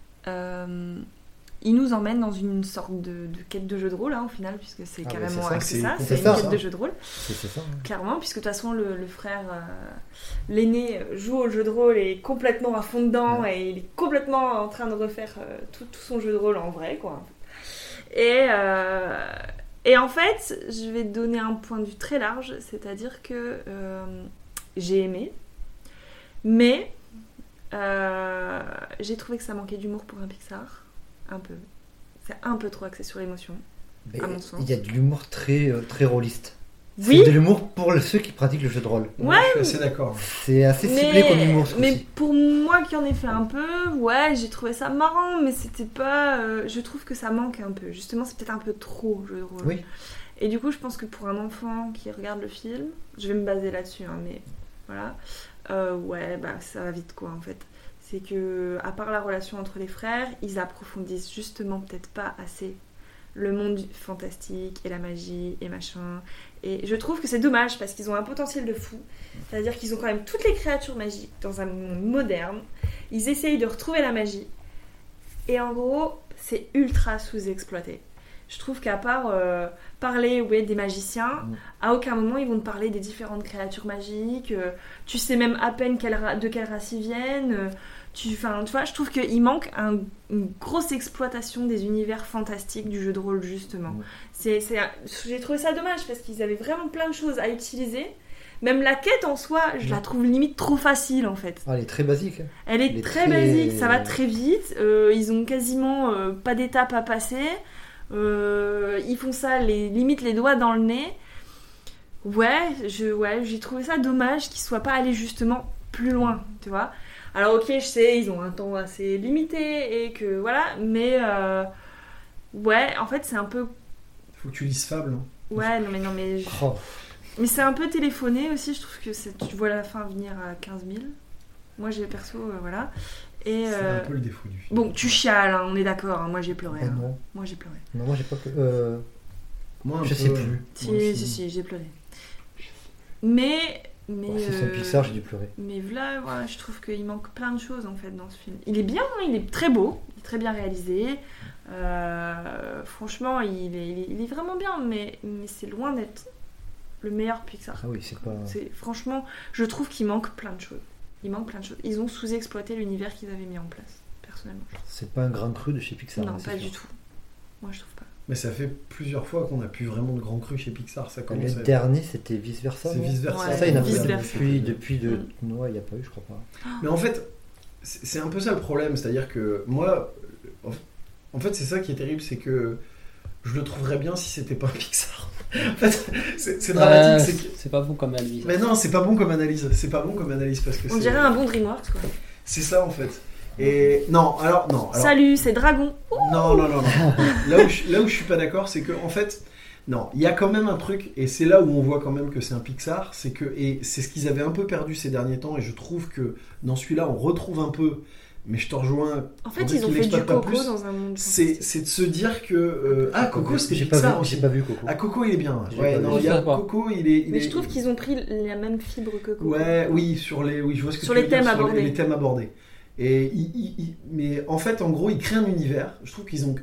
B: il nous emmène dans une sorte de, de quête de jeu de rôle, hein, au final, puisque c'est
C: Ah, mais
B: carrément
C: c'est ça,
B: axé
A: c'est
B: ça, c'est une quête
C: ça.
B: de jeu de rôle,
C: C'est ça. hein.
B: clairement, puisque de toute façon, le, le frère, euh, l'aîné, euh, joue au jeu de rôle et est complètement à fond dedans, et il est complètement en train de refaire euh, tout, tout son jeu de rôle en vrai, quoi. Et, euh, et en fait, je vais te donner un point de vue très large, c'est-à-dire que j'ai aimé, mais j'ai trouvé que ça manquait d'humour pour un Pixar, un peu. C'est un peu trop axé sur l'émotion.
C: Mais
B: À mon sens.
C: Il y a de l'humour très, euh, très rôliste.
B: Oui,
C: C'est de l'humour pour ceux qui pratiquent le jeu de rôle.
B: Ouais,
A: je suis assez d'accord.
C: C'est assez ciblé comme humour. ce
B: mais
C: coup-ci.
B: pour moi qui en ai fait un peu, ouais, j'ai trouvé ça marrant, mais c'était pas. euh, je trouve que ça manque un peu. Justement, c'est peut-être un peu trop jeu de rôle.
C: Oui.
B: Et du coup, je pense que pour un enfant qui regarde le film, je vais me baser là-dessus, hein, mais voilà, euh, ouais, bah ça va vite quoi en fait. C'est que, à part la relation entre les frères, ils approfondissent justement peut-être pas assez le monde fantastique et la magie et machin. Et je trouve que c'est dommage parce qu'ils ont un potentiel de fou. C'est-à-dire qu'ils ont quand même toutes les créatures magiques dans un monde moderne. Ils essayent de retrouver la magie. Et en gros, c'est ultra sous-exploité. Je trouve qu'à part euh, parler ouais, des magiciens,
C: Mm.
B: à aucun moment ils vont te parler des différentes créatures magiques. euh, tu sais même à peine quelle de quelle race ils viennent. euh, tu, tu vois, je trouve qu'il manque un- une grosse exploitation des univers fantastiques du jeu de rôle, justement. Un- j'ai trouvé ça dommage parce qu'ils avaient vraiment plein de choses à utiliser. Même la quête en soi, je la trouve limite trop facile en fait.
C: Ah, elle est très basique. hein.
B: Elle est
C: Elle est
B: très,
C: très-
B: basique, ça va très vite. euh, ils ont quasiment euh, pas d'étape à passer. euh, ils font ça, les, limite les doigts dans le nez. Ouais, je, ouais, j'ai trouvé ça dommage qu'ils soient pas allés justement plus loin, tu vois. Alors ok, je sais, ils ont un temps assez limité et que voilà, mais euh, ouais, en fait c'est un peu,
A: Faut que tu lises Fable. hein.
B: ouais, non mais non mais, je-
C: Oh,
B: mais c'est un peu téléphoné aussi. Je trouve que c'est- tu vois la fin venir à 15 000. Moi j'ai perso, euh, voilà. Et
A: C'est
B: euh,
A: un peu le défaut du film.
B: Bon, tu chiales, hein, on est d'accord. hein, moi j'ai pleuré.
C: oh
B: hein.
C: non.
B: Moi j'ai pleuré.
C: Non, moi j'ai pas euh,
A: Moi, un
C: je
A: peu,
C: sais
A: euh,
C: plus.
B: Si, si, si, j'ai pleuré. Mais, mais,
C: ouais, si c'est un
B: euh,
C: Pixar, j'ai dû pleurer.
B: mais là, voilà, je trouve qu'il manque plein de choses en fait dans ce film. Il est bien, hein, il est très beau, il est très bien réalisé. Euh, franchement, il est, il est- vraiment bien, mais, mais c'est loin d'être le meilleur Pixar.
C: Ah oui, c'est pas.
B: Franchement, je trouve qu'il manque plein de choses. Il manque plein de choses. Ils ont sous-exploité l'univers qu'ils avaient mis en place, personnellement.
C: C'est pas un grand cru de chez Pixar.
B: non, pas
C: sûr.
B: du tout. Moi, je trouve pas.
A: Mais ça fait plusieurs fois qu'on a plus vraiment de grands crus chez Pixar. Ça commence à
C: Le dernier, c'était vice versa.
A: C'est vice versa.
B: Ouais,
C: Ça, il n'y en a
B: vice
C: pas depuis, depuis de. Ouais, il n'y a pas eu, je crois pas.
A: Mais en fait, c'est un peu ça le problème. C'est-à-dire que moi, en- fait, c'est ça qui est terrible, c'est que je le trouverais bien si c'était pas un Pixar. en fait, c'est
D: Euh,
A: dramatique. c'est que-
D: pas bon comme analyse.
A: Mais non, c'est pas bon comme analyse. C'est pas bon comme analyse parce que
B: On dirait un bon DreamWorks, quoi.
A: c'est ça en fait. Et non, alors non. Alors,
B: Salut, c'est Dragon.
A: Non, non, non, non. là, où je, là où je suis pas d'accord, c'est que en fait, non, il y a quand même un truc, et c'est là où on voit quand même que c'est un Pixar, c'est que, et c'est ce qu'ils avaient un peu perdu ces derniers temps, et je trouve que dans celui-là, on retrouve un peu, mais je te rejoins,
B: En fait, ils ont fait du coco
A: plus.
B: dans un monde.
A: c'est
B: fantastique.
A: c'est de se dire que. euh, ah, Coco, c'était
C: J'ai pas,
A: Pixar
C: vu,
A: aussi.
C: j'ai pas vu Coco.
A: Ah, Coco, il est bien.
C: J'ai
A: Ouais, non, il y a. Coco, il est. il
B: Mais
A: est-
B: je trouve qu'ils ont pris la même fibre que Coco.
A: Ouais, oui, sur les, oui, je vois ce que
B: Sur
A: tu
B: les
A: veux dire,
B: thèmes
A: sur
B: abordés.
A: Les, thèmes abordés. Et il- il- il- mais en fait, en gros, ils créent un univers. Je trouve qu'ils ont,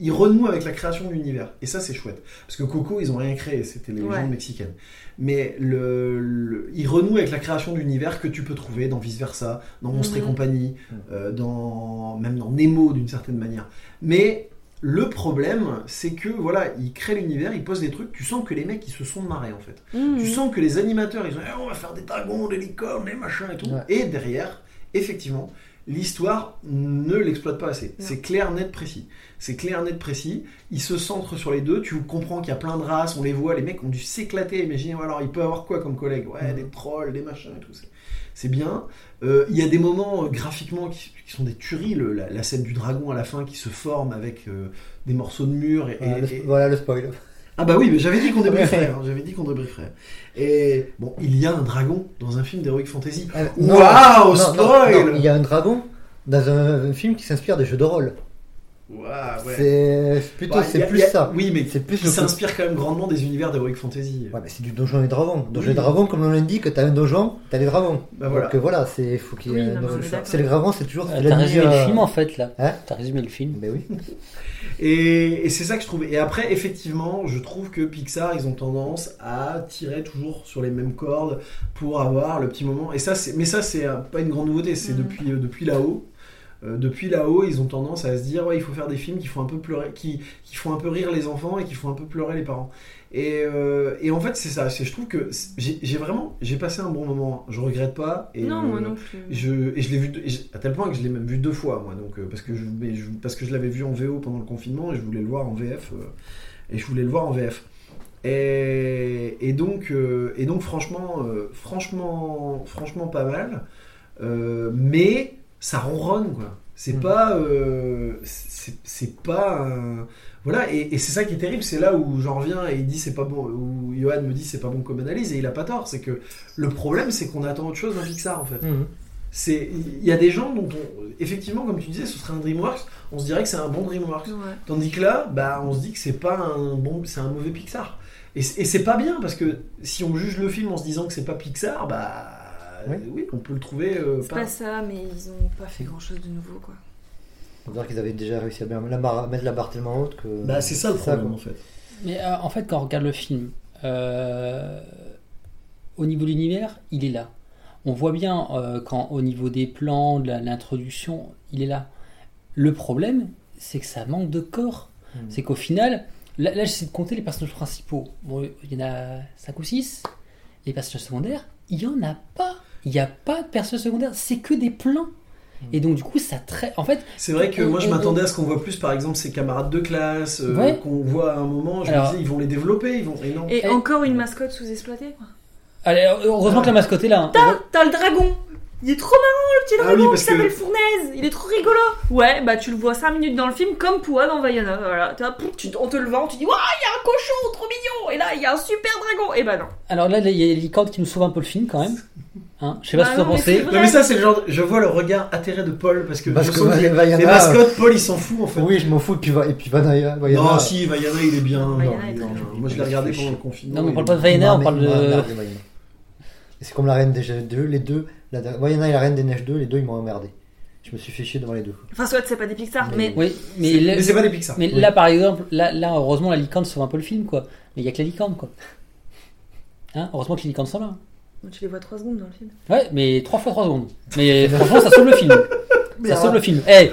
A: ils renouent avec la création de l'univers. Et ça, c'est chouette. Parce que Coco, ils ont rien créé. C'était les
B: Ouais.
A: légendes mexicaines. Mais le, le- ils renouent avec la création d'univers que tu peux trouver dans Vice Versa, dans Monstres et
B: Mhm.
A: compagnie,
C: Mhm.
A: euh, dans même dans Nemo d'une certaine manière. Mais le problème, c'est que voilà, ils créent l'univers, ils posent des trucs. Tu sens que les mecs, ils se sont marrés en fait.
B: Mmh.
A: Tu sens que les animateurs, ils ont Eh, on va faire des dragons, des licornes, des machins et tout.
C: Ouais.
A: Et derrière, effectivement, l'histoire ne l'exploite pas assez. C'est clair, net, précis. C'est clair, net, précis. Ils se centrent sur les deux. Tu comprends qu'il y a plein de races, on les voit, les mecs ont dû s'éclater. Imaginez, alors il peut avoir quoi comme collègue? Ouais,
C: Mhm.
A: des trolls, des machins et tout. c'est- C'est bien. Euh, Il y a des moments euh, graphiquement qui, qui sont des tueries. le- la, la scène du dragon à la fin qui se forme avec euh, des morceaux de mur. Et,
C: Voilà,
A: et-
C: le,
A: et-
C: voilà le spoil.
A: Ah bah oui, mais j'avais dit qu'on débrieferait. hein, J'avais dit qu'on débrieferait. Et bon, il y a un dragon dans un film d'heroic fantasy. Waouh,
C: non,
A: spoil
C: non, Il y a un dragon dans un, un film qui s'inspire des jeux de rôle.
A: Ouais.
C: C'est plutôt
A: Bah,
C: c'est
A: a-
C: plus
A: a-
C: ça.
A: Oui, mais
C: C'est plus
A: il s'inspire quand même grandement des univers d'heroic fantasy.
C: Ouais, mais c'est du donjon et dragon. Donjon
A: Oui.
C: et dragon, comme on l'indique, t'as un donjon, t'as les dragons.
A: Bah voilà.
C: Donc euh, voilà, c'est faut qu'il
B: Oui.
C: C'est le dragon, c'est toujours
D: Euh, T'as résumé
C: euh,
D: le film en fait là.
C: Hein
D: T'as résumé le film.
C: Ben oui.
A: Et, et c'est ça que je trouve. Et après, effectivement, je trouve que Pixar, ils ont tendance à tirer toujours sur les mêmes cordes pour avoir le petit moment. Et ça, c'est, mais ça, c'est euh, pas une grande nouveauté. C'est
B: Mhm.
A: depuis, euh, depuis là-haut. Euh, depuis là-haut, ils ont tendance à se dire ouais, il faut faire des films qui font un peu pleurer, qui, qui font un peu rire les enfants et qui font un peu pleurer les parents. Et, euh, et en fait, c'est ça. Je trouve que j'ai, vraiment, j'ai passé un bon moment. Je regrette pas. Et,
B: Non, moi
A: euh,
B: non plus.
A: je, et je l'ai vu et à tel point que je l'ai même vu deux fois, moi, donc, parce, que je, mais je- parce que je l'avais vu en VO pendant le confinement et je voulais le voir en VF. et je voulais le voir en VF. Et, et donc, euh, et donc franchement, euh, franchement, franchement pas mal. Euh, mais ça ronronne, quoi. C'est
C: Mm.
A: pas. euh, c'est pas un. Voilà, et, et c'est ça qui est terrible, c'est là où j'en reviens et il dit c'est pas bon, où Johan me dit c'est pas bon comme analyse, et il a pas tort, c'est que le problème c'est qu'on attend autre chose d'un Pixar en fait.
C: Mhm.
A: C'est, il y a des gens dont on, effectivement, comme tu disais, ce serait un DreamWorks, on se dirait que c'est un bon DreamWorks.
B: Ouais.
A: Tandis que là, bah, on se dit que c'est pas un bon, c'est un mauvais Pixar. Et c'est pas bien parce que si on juge le film en se disant que c'est pas Pixar, bah,
C: Oui.
A: oui, on peut le trouver euh,
B: C'est
A: pas.
B: pas ça, mais ils ont pas fait grand chose de nouveau, quoi.
C: On dirait qu'ils avaient déjà réussi à bien la barre- mettre la barre tellement haute que.
A: Bah, c'est ça le problème en fait.
D: Mais euh, en fait, quand on regarde le film, euh, au niveau de l'univers, il est là. On voit bien euh, quand au niveau des plans, de l'introduction, il est là. Le problème, c'est que ça manque de corps.
C: Mhm.
D: C'est qu'au final, là, là, j'essaie de compter les personnages principaux. Bon, il y en a 5 ou 6. Les personnages secondaires, il y en a pas. Il n'y a pas de personnages secondaires, c'est que des plans. Et donc, du coup, ça traite. En fait,
A: C'est vrai que
D: On-
A: moi je
D: on-
A: m'attendais à ce qu'on voit plus par exemple ses camarades de classe, euh,
D: Ouais.
A: qu'on voit à un moment, je
D: Alors-
A: me disais ils vont les développer, ils vont. Et non.
B: Et
D: Eh.
B: encore une mascotte sous-exploitée, quoi.
D: allez, heureusement que la mascotte est là. hein.
B: T'as, t'as le dragon Il est trop marrant, le petit
A: Ah
B: dragon
A: oui, parce
B: qui s'appelle
A: que-
B: Fournaise Il est trop rigolo Ouais, bah tu le vois 5 minutes dans le film, comme Poua dans Vaiana. Voilà, tu- on te le vend, tu dis Waouh, il y a un cochon, trop mignon Et là, il y a un super dragon Et bah non.
D: Alors là, il y a les licornes qui nous sauvent un peu le film quand même. Hein je sais pas
B: Bah
D: ce que vous en
B: non, mais
D: pensez.
A: Non mais ça c'est le genre, de- je vois le regard atterré de Paul parce que
C: Parce que
A: que les,
C: Vaiana-
A: les mascottes, Paul il s'en fout en fait.
C: Oui, je m'en fous. Et puis, va- et puis Vanaya. Vaiana-
A: Non, si, Vaiana il est bien.
B: Vaiana
A: Non, il est bien. Moi je l'ai regardé pendant le confinement.
D: Non, mais on parle pas de. Vaiana, on parle de.
C: Vaiana. C'est comme la Reine des Neiges 2, les deux, la, Vaiana et la Reine des Neiges 2, les deux ils m'ont emmerdé. Je me suis fait chier devant les deux.
B: Enfin, soit c'est pas des Pixar, mais.
C: Mais-
D: Oui, mais,
A: C'est-
D: là-
A: Mais c'est pas des Pixar.
D: mais
C: Oui.
D: là, par exemple, là, là, heureusement, la licorne sauve un peu le film, quoi. Mais il y a que la licorne, quoi. Hein heureusement que les licornes sont là.
B: Tu les vois 3 secondes dans le film.
D: Ouais, mais 3 fois 3 secondes. Mais franchement, ça sauve le film.
A: Mais
D: ça
A: alors-
D: sauve le film. Eh,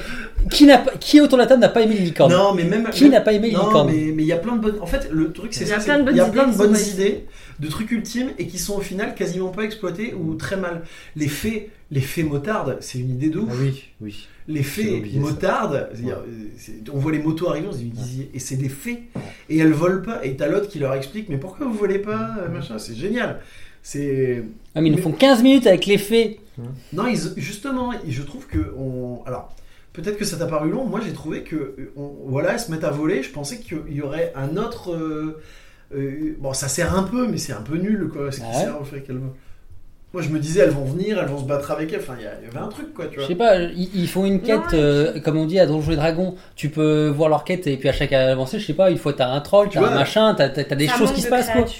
D: qui, n'a pas- qui autour de la table n'a pas aimé les licornes
A: Non, mais même.
D: Qui n'a pas aimé les
A: Non,
D: licornes
A: mais mais il y a plein de bonnes. En fait, le truc, c'est
B: Il y
A: ça.
B: a
A: c'est-
B: plein de bonnes
A: Il y a
B: idées
A: plein de bonnes idées, de trucs ultimes et qui sont au final quasiment pas exploités ou très mal. Les faits, les faits motardes, c'est une idée de ouf.
C: Ah oui, oui.
A: Les
C: ça.
A: motardes, on voit les motos arriver, on se dit, et c'est des fées, et elles volent pas, et t'as l'autre qui leur explique, mais pourquoi vous volez pas, machin, c'est génial. C'est
D: Ah, mais ils nous font 15 minutes avec les fées.
A: non, ils- justement, je trouve que on, alors peut-être que ça t'a paru long, moi j'ai trouvé que on- voilà, elles se mettent à voler, je pensais qu'il y aurait un autre, euh, euh, bon ça sert un peu, mais c'est un peu nul quoi, ce qui
D: Ah ouais
A: sert au fait. Moi je me disais elles vont venir, elles vont se battre avec elles, enfin il y, avait un truc quoi, tu
D: Je
A: vois.
D: sais pas, ils, ils font une quête, euh, comme on dit à Donjons et Dragons. Tu peux voir leur quête et puis à chaque avancée, je sais pas, il faut t'as un troll,
A: Tu
D: t'as
A: vois,
D: un machin, t'as des choses qui se passent quoi.
B: quoi.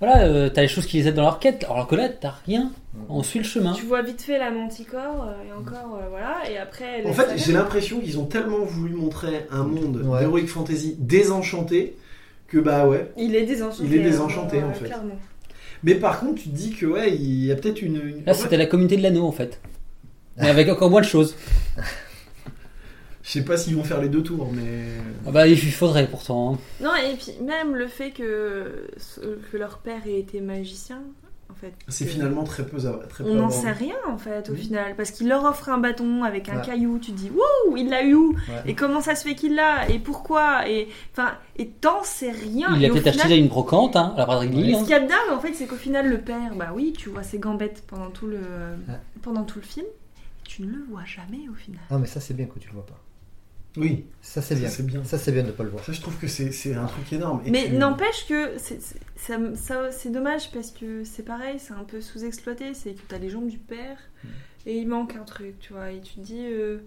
D: Voilà, euh, t'as des choses qui les aident dans leur quête. Alors que là, t'as rien. On suit le chemin.
B: Tu vois vite fait la manticore, euh, et encore, euh, voilà, et après. elle
A: En fait, j'ai l'impression qu'ils ont tellement voulu montrer un monde
C: Ouais.
A: d'Heroic Fantasy désenchanté que bah ouais.
B: Il est désenchanté.
A: Il est
B: hein,
A: désenchanté, en
B: euh,
A: fait.
B: Clairement.
A: Mais par contre, tu te dis que ouais, il y a peut-être une. une-
D: Là, c'était la communauté de l'anneau en fait. Mais avec encore moins de choses.
A: Je sais pas s'ils vont faire les deux tours, mais.
D: Ah bah, il faudrait pourtant. hein.
B: Non, et puis même le fait que, que leur père ait été magicien, en fait.
A: C'est finalement très peu. Très peu
B: On n'en sait rien en fait au
A: Oui.
B: final, parce qu'il leur offre un bâton avec un
C: Ouais.
B: caillou, tu te dis wouh, il l'a eu où?
C: Ouais.
B: Et comment ça se fait qu'il l'a? Et pourquoi? Et enfin, et t'en sais rien.
D: Il
B: Et
D: a peut-être acheté
B: final-
D: une brocante, hein, à la braderie de
B: Et
D: Lille.
B: ce
D: hein.
B: qu'il y a de dingue en fait, c'est qu'au final le père, bah oui, tu vois ses gambettes pendant tout le pendant tout le film, et tu ne le vois jamais au final.
C: Ah, mais ça, c'est bien que tu le vois pas.
A: Oui,
C: Ça, c'est bien.
A: c'est bien.
C: Ça, c'est bien de pas le voir.
A: Ça, je trouve que c'est un truc énorme. Et
B: Mais
A: tu-
B: n'empêche que c'est dommage parce que c'est pareil, c'est un peu sous-exploité. C'est que t'as les jambes du père et il manque un truc, tu vois. Et tu te dis. euh,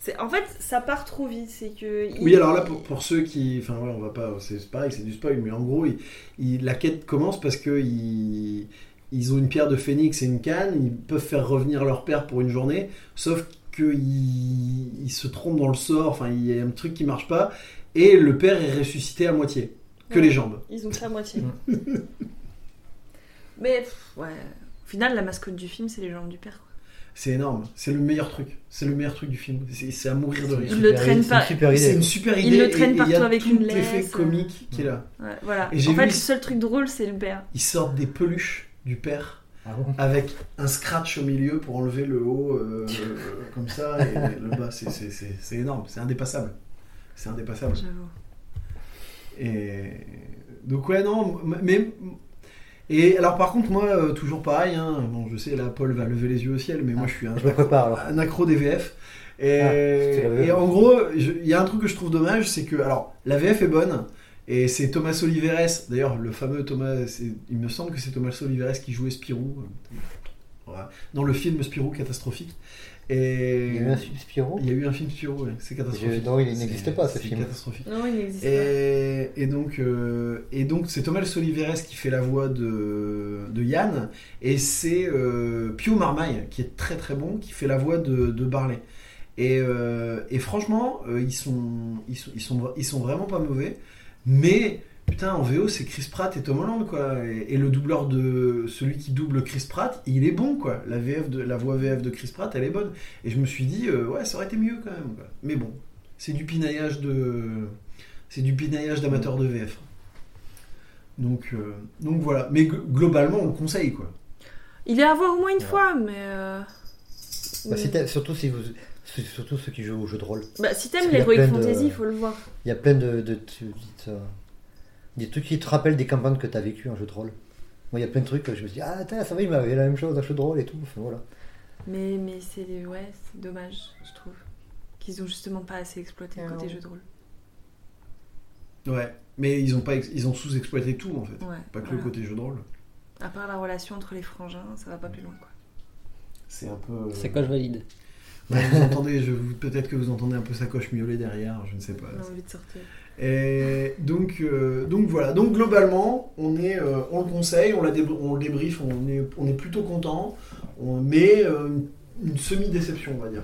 B: c'est- En fait, ça part trop vite. C'est que. il-
A: Oui, alors là, pour, pour ceux qui. Enfin, ouais, on va pas. C'est c'est pareil, c'est du spoil, mais en gros, il- il- la quête commence parce que ils, ils ont une pierre de phénix et une canne, ils peuvent faire revenir leur père pour une journée, sauf qu'ils ils se trompent dans le sort, enfin, il y a un truc qui marche pas, et le père est ressuscité à moitié, que
B: Ouais.
A: les jambes.
B: Ils ont que la moitié. Mais pff, ouais. Au final, la mascotte du film, c'est les jambes du père. quoi.
A: C'est énorme, c'est le meilleur truc, c'est le meilleur truc du film, c'est c'est à mourir de rire.
B: Il le
C: Super
B: traîne
C: idée, c'est une super
A: C'est
C: idée.
A: une super
B: Il
A: idée.
B: le traîne
A: et- et il y a
B: partout avec
A: tout
B: une
A: l'effet
B: laisse.
A: comique qui est là.
B: Ouais, voilà.
A: Et
B: En fait,
A: vu-
B: le seul truc drôle, c'est le père.
A: Ils sortent des peluches du père
C: Ah bon
A: avec un scratch au milieu pour enlever le haut euh, comme ça et le bas. C'est- C'est c'est- c'est énorme, c'est indépassable. C'est indépassable.
B: J'avoue.
A: Et donc ouais non, mais et alors par contre moi euh, toujours pareil. Hein, bon je sais là Paul va lever les yeux au ciel, mais moi
C: Ah,
A: je suis un,
C: Je me prépare alors.
A: un accro des VF. Et,
C: Ah,
A: et en gros, je- il y a un truc que je trouve dommage, c'est que alors la VF est bonne. Et c'est Thomas Oliveres, d'ailleurs le fameux Thomas, il me semble que c'est Thomas Oliveres qui jouait Spirou Voilà. dans le film Spirou catastrophique. Et
C: Il y a eu un film Spirou?
A: Il y a eu un film Spirou, ouais, c'est catastrophique.
C: Je- non, il n'existe pas, ce
A: c'est
C: film.
A: catastrophique.
B: Non, il n'existe pas.
A: Et, et donc, euh, et donc c'est Thomas Oliveres qui fait la voix de, de Yann, et c'est euh, Pio Marmaille qui est très très bon, qui fait la voix de, de Barley. Et, euh, et franchement, euh, ils, sont, ils, sont, ils, sont, ils sont vraiment pas mauvais, mais putain, en VO, c'est Chris Pratt et Tom Holland, quoi. Et, et le doubleur de celui qui double Chris Pratt, il est bon, quoi. La, VF de, la voix VF de Chris Pratt, elle est bonne. Et je me suis dit, euh, ouais, ça aurait été mieux quand même, quoi. Mais bon, c'est du pinaillage de. C'est du pinaillage d'amateurs de VF. Donc, euh, donc voilà. Mais globalement, on le conseille, quoi.
B: Il est à voir au moins une
C: Ouais.
B: fois, mais. euh,
C: Bah, surtout, si vous, surtout ceux qui jouent au jeu de rôle.
B: Bah, si t'aimes l'Heroic Fantasy, il faut le voir.
C: Il y a plein de, de, de- de- de- des trucs qui te rappellent des campagnes que tu as vécues en jeu de rôle. Moi, il y a plein de trucs que je me dit, ah, attends, ça va, il m'avait la même chose en jeu de rôle et tout. Enfin, voilà.
B: Mais, mais c'est ouais, c'est dommage, je trouve. Qu'ils ont justement pas assez exploité le
C: Ah
B: côté jeu de rôle.
A: Ouais. Mais ils ont, pas ex- ils ont sous-exploité tout, en fait.
B: Ouais.
A: Pas que
B: voilà.
A: le côté jeu de rôle.
B: À part la relation entre les frangins, ça va pas plus loin quoi.
A: C'est un peu. euh,
D: C'est quoi, je valide?
A: Vous entendez, je, peut-être que vous entendez un peu sa coche miaulée derrière, je ne sais pas.
B: On a envie de sortir.
A: Et donc, euh, donc voilà. Donc globalement, on est, euh, on le conseille, on, la débr- on le débrief, on est, on est plutôt content. On- mais euh, une semi-déception, on va dire.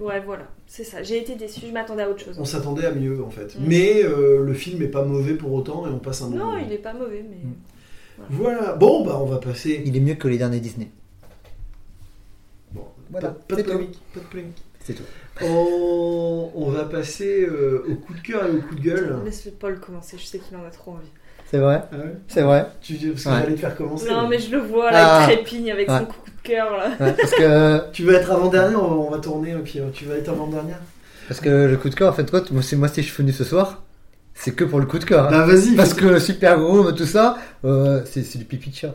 B: Ouais, voilà, c'est ça. J'ai été déçue, je m'attendais à autre chose.
A: On s'attendait à mieux, en fait.
B: Mm.
A: Mais euh, le film est pas mauvais pour autant et on passe un bon
B: Non,
A: moment.
B: il est pas mauvais, mais.
C: Mm.
A: Voilà. Bon, bah, on va passer.
C: Il est mieux que les derniers Disney. Voilà,
A: pas, pas de polémique. Pas de polémique.
C: C'est tout.
A: On, on va passer euh, au coup de cœur et au coup de gueule.
B: Laisse Paul commencer, je sais qu'il en a trop envie.
C: C'est vrai
A: Ah ouais
C: C'est vrai
A: tu, parce que
C: Ouais.
A: j'allais te faire commencer.
B: Non, mais je le vois
C: Ah.
B: là, il trépigne avec
C: Ouais.
B: son coup de cœur là.
C: Ouais, parce, que,
A: Tu vas être avant-dernier, on, va- on va tourner, et puis tu vas être avant-dernière.
C: parce que le coup de cœur, en fait, compte, moi, c'est moi si je suis venu ce soir, c'est que pour le coup de cœur. hein.
A: Bah, vas-y.
C: Parce que Super Gros, tout ça, euh, c'est du pipi de chat.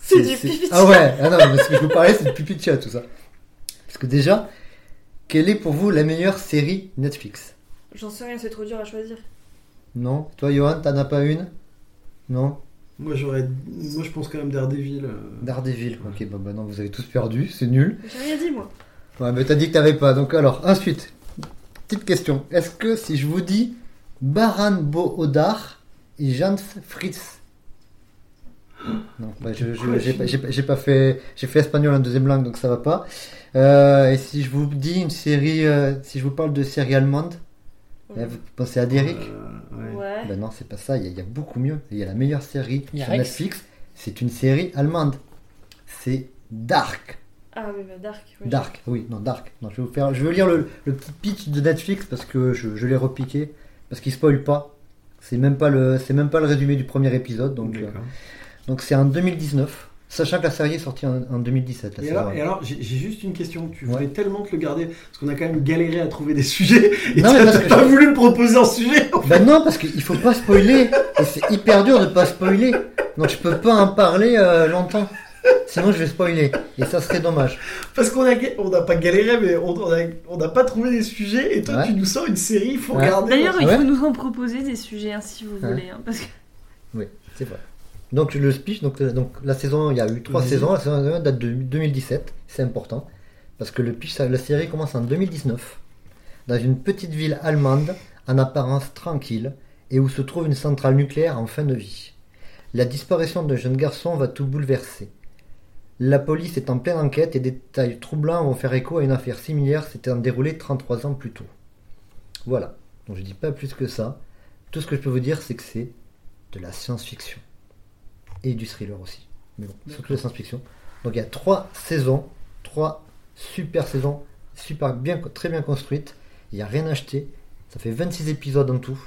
B: C'est du pipi de
C: Ah ouais, ah non, mais ce que je vous parlais, c'est du pipi de chat, tout ça. Parce que déjà, quelle est pour vous la meilleure série Netflix?
B: J'en sais rien, c'est trop dur à choisir.
C: Non Toi, Johan, t'en as pas une? Non
A: Moi, j'aurais. Moi, je pense quand même Daredevil. euh.
C: Daredevil. Ok, bah, bah non, vous avez tous perdu, c'est nul.
B: J'ai rien dit moi.
C: Ouais, mais t'as dit que t'avais pas. Donc alors, ensuite, petite question. Est-ce que si je vous dis Baran Bohodar et Jan Fritz Non, bah, je, je-
A: Quoi,
C: j'ai pas, j'ai pas- j'ai pas fait, j'ai fait espagnol en deuxième langue, donc ça va pas. Euh, et si je vous dis une série, euh, si je vous parle de série allemande, eh, vous pensez à Derrick?
A: Euh, ouais.
B: Ouais.
C: Ben non, c'est pas ça. Il y, a- il y a beaucoup mieux. Il y a la meilleure série sur. Netflix. C'est une série allemande. C'est Dark.
B: Ah oui, bah Dark. ouais.
C: Dark, oui, non, Dark. Non, je vais vous faire, je vais lire le, le petit pitch de Netflix parce que je, je l'ai repiqué parce qu'il spoil pas. C'est même pas le, c'est même pas le résumé du premier épisode. Donc, euh,
A: D'accord.
C: Donc c'est en 2019, sachant que la série est sortie en, en 2017. la
A: Et alors,
C: un.
A: et alors, j'ai juste une question. Tu
C: Ouais.
A: voulais tellement te le garder parce qu'on a quand même galéré à trouver des sujets et
C: Non,
A: t'as
C: que
A: pas
C: je-
A: voulu me proposer un sujet.
C: Ben non, parce qu'il faut pas spoiler. Et c'est hyper dur de pas spoiler. Donc je peux pas en parler euh, longtemps. Sinon je vais spoiler. Et ça serait dommage.
A: Parce qu'on a, ga- on n'a pas galéré, mais on on a- on n'a pas trouvé des sujets. Et toi,
C: Ouais.
A: tu nous sors une série, il faut
C: Ouais.
A: regarder.
B: D'ailleurs,
C: Ah
B: il
C: ouais
B: faut nous en proposer des sujets hein, si vous
C: Ouais.
B: voulez. hein, parce que...
C: Oui, c'est vrai. Donc le speech, donc, euh, donc la saison, il y a eu trois saisons. La saison 1 date de 2017. C'est important. Parce que le pitch, la série commence en 2019. Dans une petite ville allemande, en apparence tranquille, et où se trouve une centrale nucléaire en fin de vie. La disparition d'un jeune garçon va tout bouleverser. La police est en pleine enquête et des détails troublants vont faire écho à une affaire similaire s'étant déroulée 33 ans plus tôt. Voilà. Donc je dis pas plus que ça. Tout ce que je peux vous dire, c'est que c'est de la science-fiction. Et du thriller aussi. Mais bon, surtout la science-fiction. Donc il y a trois saisons, trois super saisons, super bien, très bien construites. Il n'y a rien à acheter. Ça fait 26 épisodes en tout.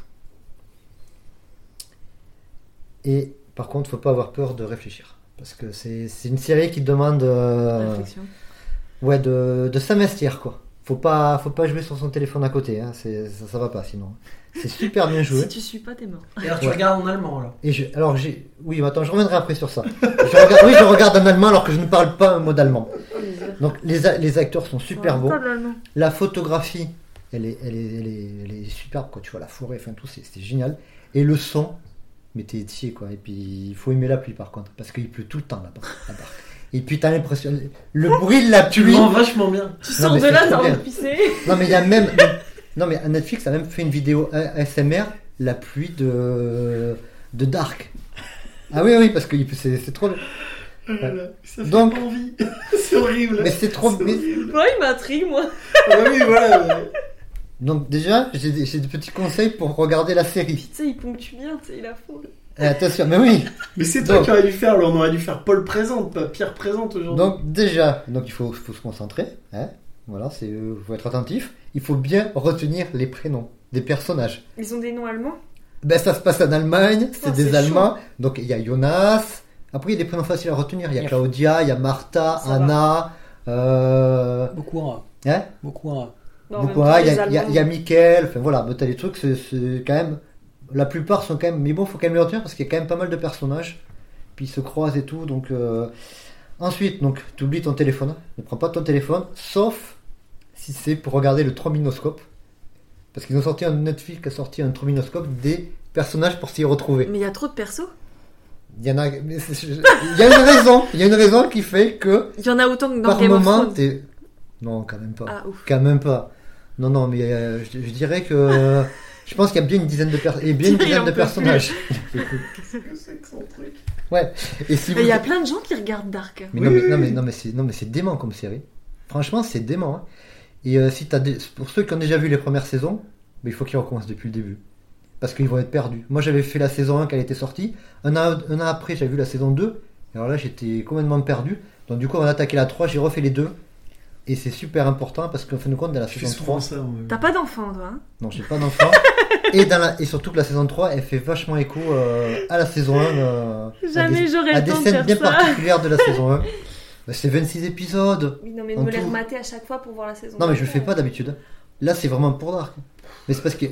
C: Et par contre, faut pas avoir peur de réfléchir. Parce que c'est une série qui demande euh,
B: Réflexion.
C: ouais, de, de s'investir. quoi. Faut pas, faut pas jouer sur son téléphone à côté. Hein. C'est- Ça, ça va pas sinon. C'est super bien joué.
B: Si tu suis pas, t'es mort.
A: Et alors, tu
C: Ouais.
A: regardes en allemand, alors?
C: Et je, alors j'ai, oui, mais attends, je reviendrai après sur ça. Je regarde, oui, je regarde en allemand alors que je ne parle pas un mot d'allemand. Donc les, a- les acteurs sont super beaux.
B: L'allemand.
C: La photographie, elle est, elle est, elle est, elle est superbe quoi. Tu vois la forêt, enfin tout, c'est, c'est génial. Et le son, mais t'es étié quoi. Et puis il faut aimer la pluie par contre, parce qu'il pleut tout le temps là-bas. là-bas. Et puis t'as l'impression, le bruit de la
A: Tu le
C: pluie.
A: rends vachement bien.
B: Tu
C: Non,
B: sors
C: mais
B: de là, t'as envie de pisser.
C: Non mais il y a même, non mais Netflix a même fait une vidéo ASMR, la pluie de, de Dark. Ah oui oui parce que c'est, trop.
A: Là, Ça fait
C: Donc-
A: pas envie. c'est horrible.
C: Mais c'est trop. Mais-.
B: Ouais, il m'intrigue, moi.
A: Ah oui, voilà.
C: Donc déjà, j'ai des, j'ai des petits conseils pour regarder la série.
B: Tu sais, il ponctue bien, tu sais, il a faux.
C: Et attention, mais oui.
A: Mais c'est toi qui aurais dû faire, là, on aurait dû faire Paul présente, pas Pierre présente aujourd'hui.
C: Donc déjà, donc il faut, faut se concentrer. Hein voilà, c'est euh, faut être attentif. Il faut bien retenir les prénoms des personnages.
B: Ils ont des noms allemands?
C: Ben ça se passe en Allemagne, c'est des
B: c'est
C: Allemands. Donc il y a Jonas. Après il y a des prénoms faciles à retenir. Il y a Claudia, il y a Martha,
B: Ça.
C: Anna. Euh,
D: Beaucoup en A.
C: hein?
D: Beaucoup en A.
B: Non, en
C: voilà,
B: temps,
C: il y, a- il y a- y Mickaël, enfin voilà, mais t'as des trucs, c'est c'est quand même. La plupart sont quand même. Mais bon, faut quand même les retenir parce qu'il y a quand même pas mal de personnages. Puis ils se croisent et tout, donc. euh, Ensuite, donc, tu oublies ton téléphone. Ne prends pas ton téléphone, sauf si c'est pour regarder le trombinoscope. Parce qu'ils ont sorti un Netflix qui a sorti un trombinoscope des personnages pour s'y retrouver.
B: Mais il y a trop de persos?
C: Il y en a. Il y a une raison. Il y a une raison qui fait que
B: Il y en a autant que dans
C: par
B: Game
C: moment. Non, quand même pas.
B: Ah, ouf.
C: Quand même pas. Non, non, mais euh, je, je dirais que je pense qu'il y a bien une dizaine de personnes et bien une dizaine de personnages.
A: Qu'est-ce que c'est que son truc
C: Et si vous...
B: Mais il y a plein de gens qui regardent Dark.
C: Mais
A: Oui,
C: non, mais, non, mais non, mais c'est non, mais c'est dément comme série. Franchement, c'est dément. hein. Et euh, si t'as des... pour ceux qui ont déjà vu les premières saisons, mais il faut qu'ils recommencent depuis le début. Parce qu'ils vont être perdus. Moi, j'avais fait la saison 1 quand elle était sortie. Un an, un an après, j'avais vu la saison 2. Et alors là, j'étais complètement perdu. Donc, du coup, on a attaqué la 3, j'ai refait les deux. Et c'est super important parce qu'en fin de compte, dans la saison
A: souvent
C: 3,
A: ça. moi.
B: T'as pas d'enfant, toi hein?
C: Non, j'ai pas d'enfant. et, dans la... et surtout que la saison 3, elle fait vachement écho euh, à la saison 1. euh, à
B: Jamais
C: des-
B: j'aurais
C: à
B: le
C: des
B: de
C: scènes bien
B: ça.
C: particulières de la saison 1. Bah, c'est 26 épisodes.
B: Oui, non, mais me les remater à chaque fois pour voir la saison.
C: Non, mais je le fais pas d'habitude. Là, c'est vraiment pour Dark. Mais c'est parce que,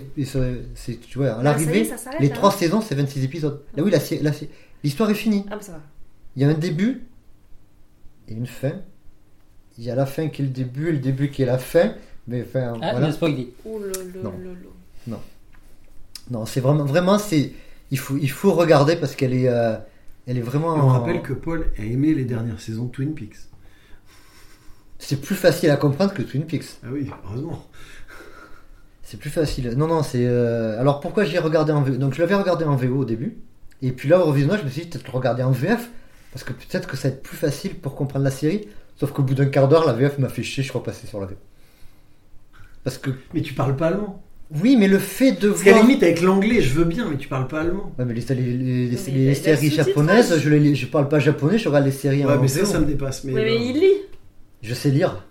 C: c'est- tu vois, à
B: Ah, est,
C: l'arrivée,
B: ça s'arrête,
C: les
B: là,
C: trois
B: hein.
C: saisons, c'est 26 épisodes. Là, oui, la l'histoire est finie.
B: Ah, bah ça va.
C: Il y a un début et une fin. Il y a la fin qui est le début et le début qui est la fin. Mais enfin,
D: Ah,
C: voilà.
B: le,
C: Non. Non, c'est vraiment, vraiment, c'est, il faut, il faut regarder parce qu'elle est, euh, elle est vraiment.
A: On rappelle que Paul a aimé les dernières saisons de Twin Peaks.
C: C'est plus facile à comprendre que Twin Peaks.
A: Ah oui, heureusement.
C: C'est plus facile. Non, non, c'est. euh, Alors pourquoi j'ai regardé en VO Donc je l'avais regardé en VO au début. Et puis là, au revisionnage, je me suis dit peut-être le regarder en VF. Parce que peut-être que ça va être plus facile pour comprendre la série. Sauf qu'au bout d'un quart d'heure, la VF m'a fait chier, je suis repassé sur la VO. Parce que.
A: Mais tu parles pas allemand.
C: Oui, mais le fait de
A: Parce qu'à
C: voir.
A: la limite, avec l'anglais, je veux bien, mais tu parles pas allemand.
C: Ouais, mais les, les- les-
B: Mais il
C: séries japonaises, je, les, je parle pas japonais, je regarde les séries
A: Ouais,
C: en
A: mais ça, ça me dépasse. Mais,
B: mais
A: euh,
B: il lit.
C: Je sais lire.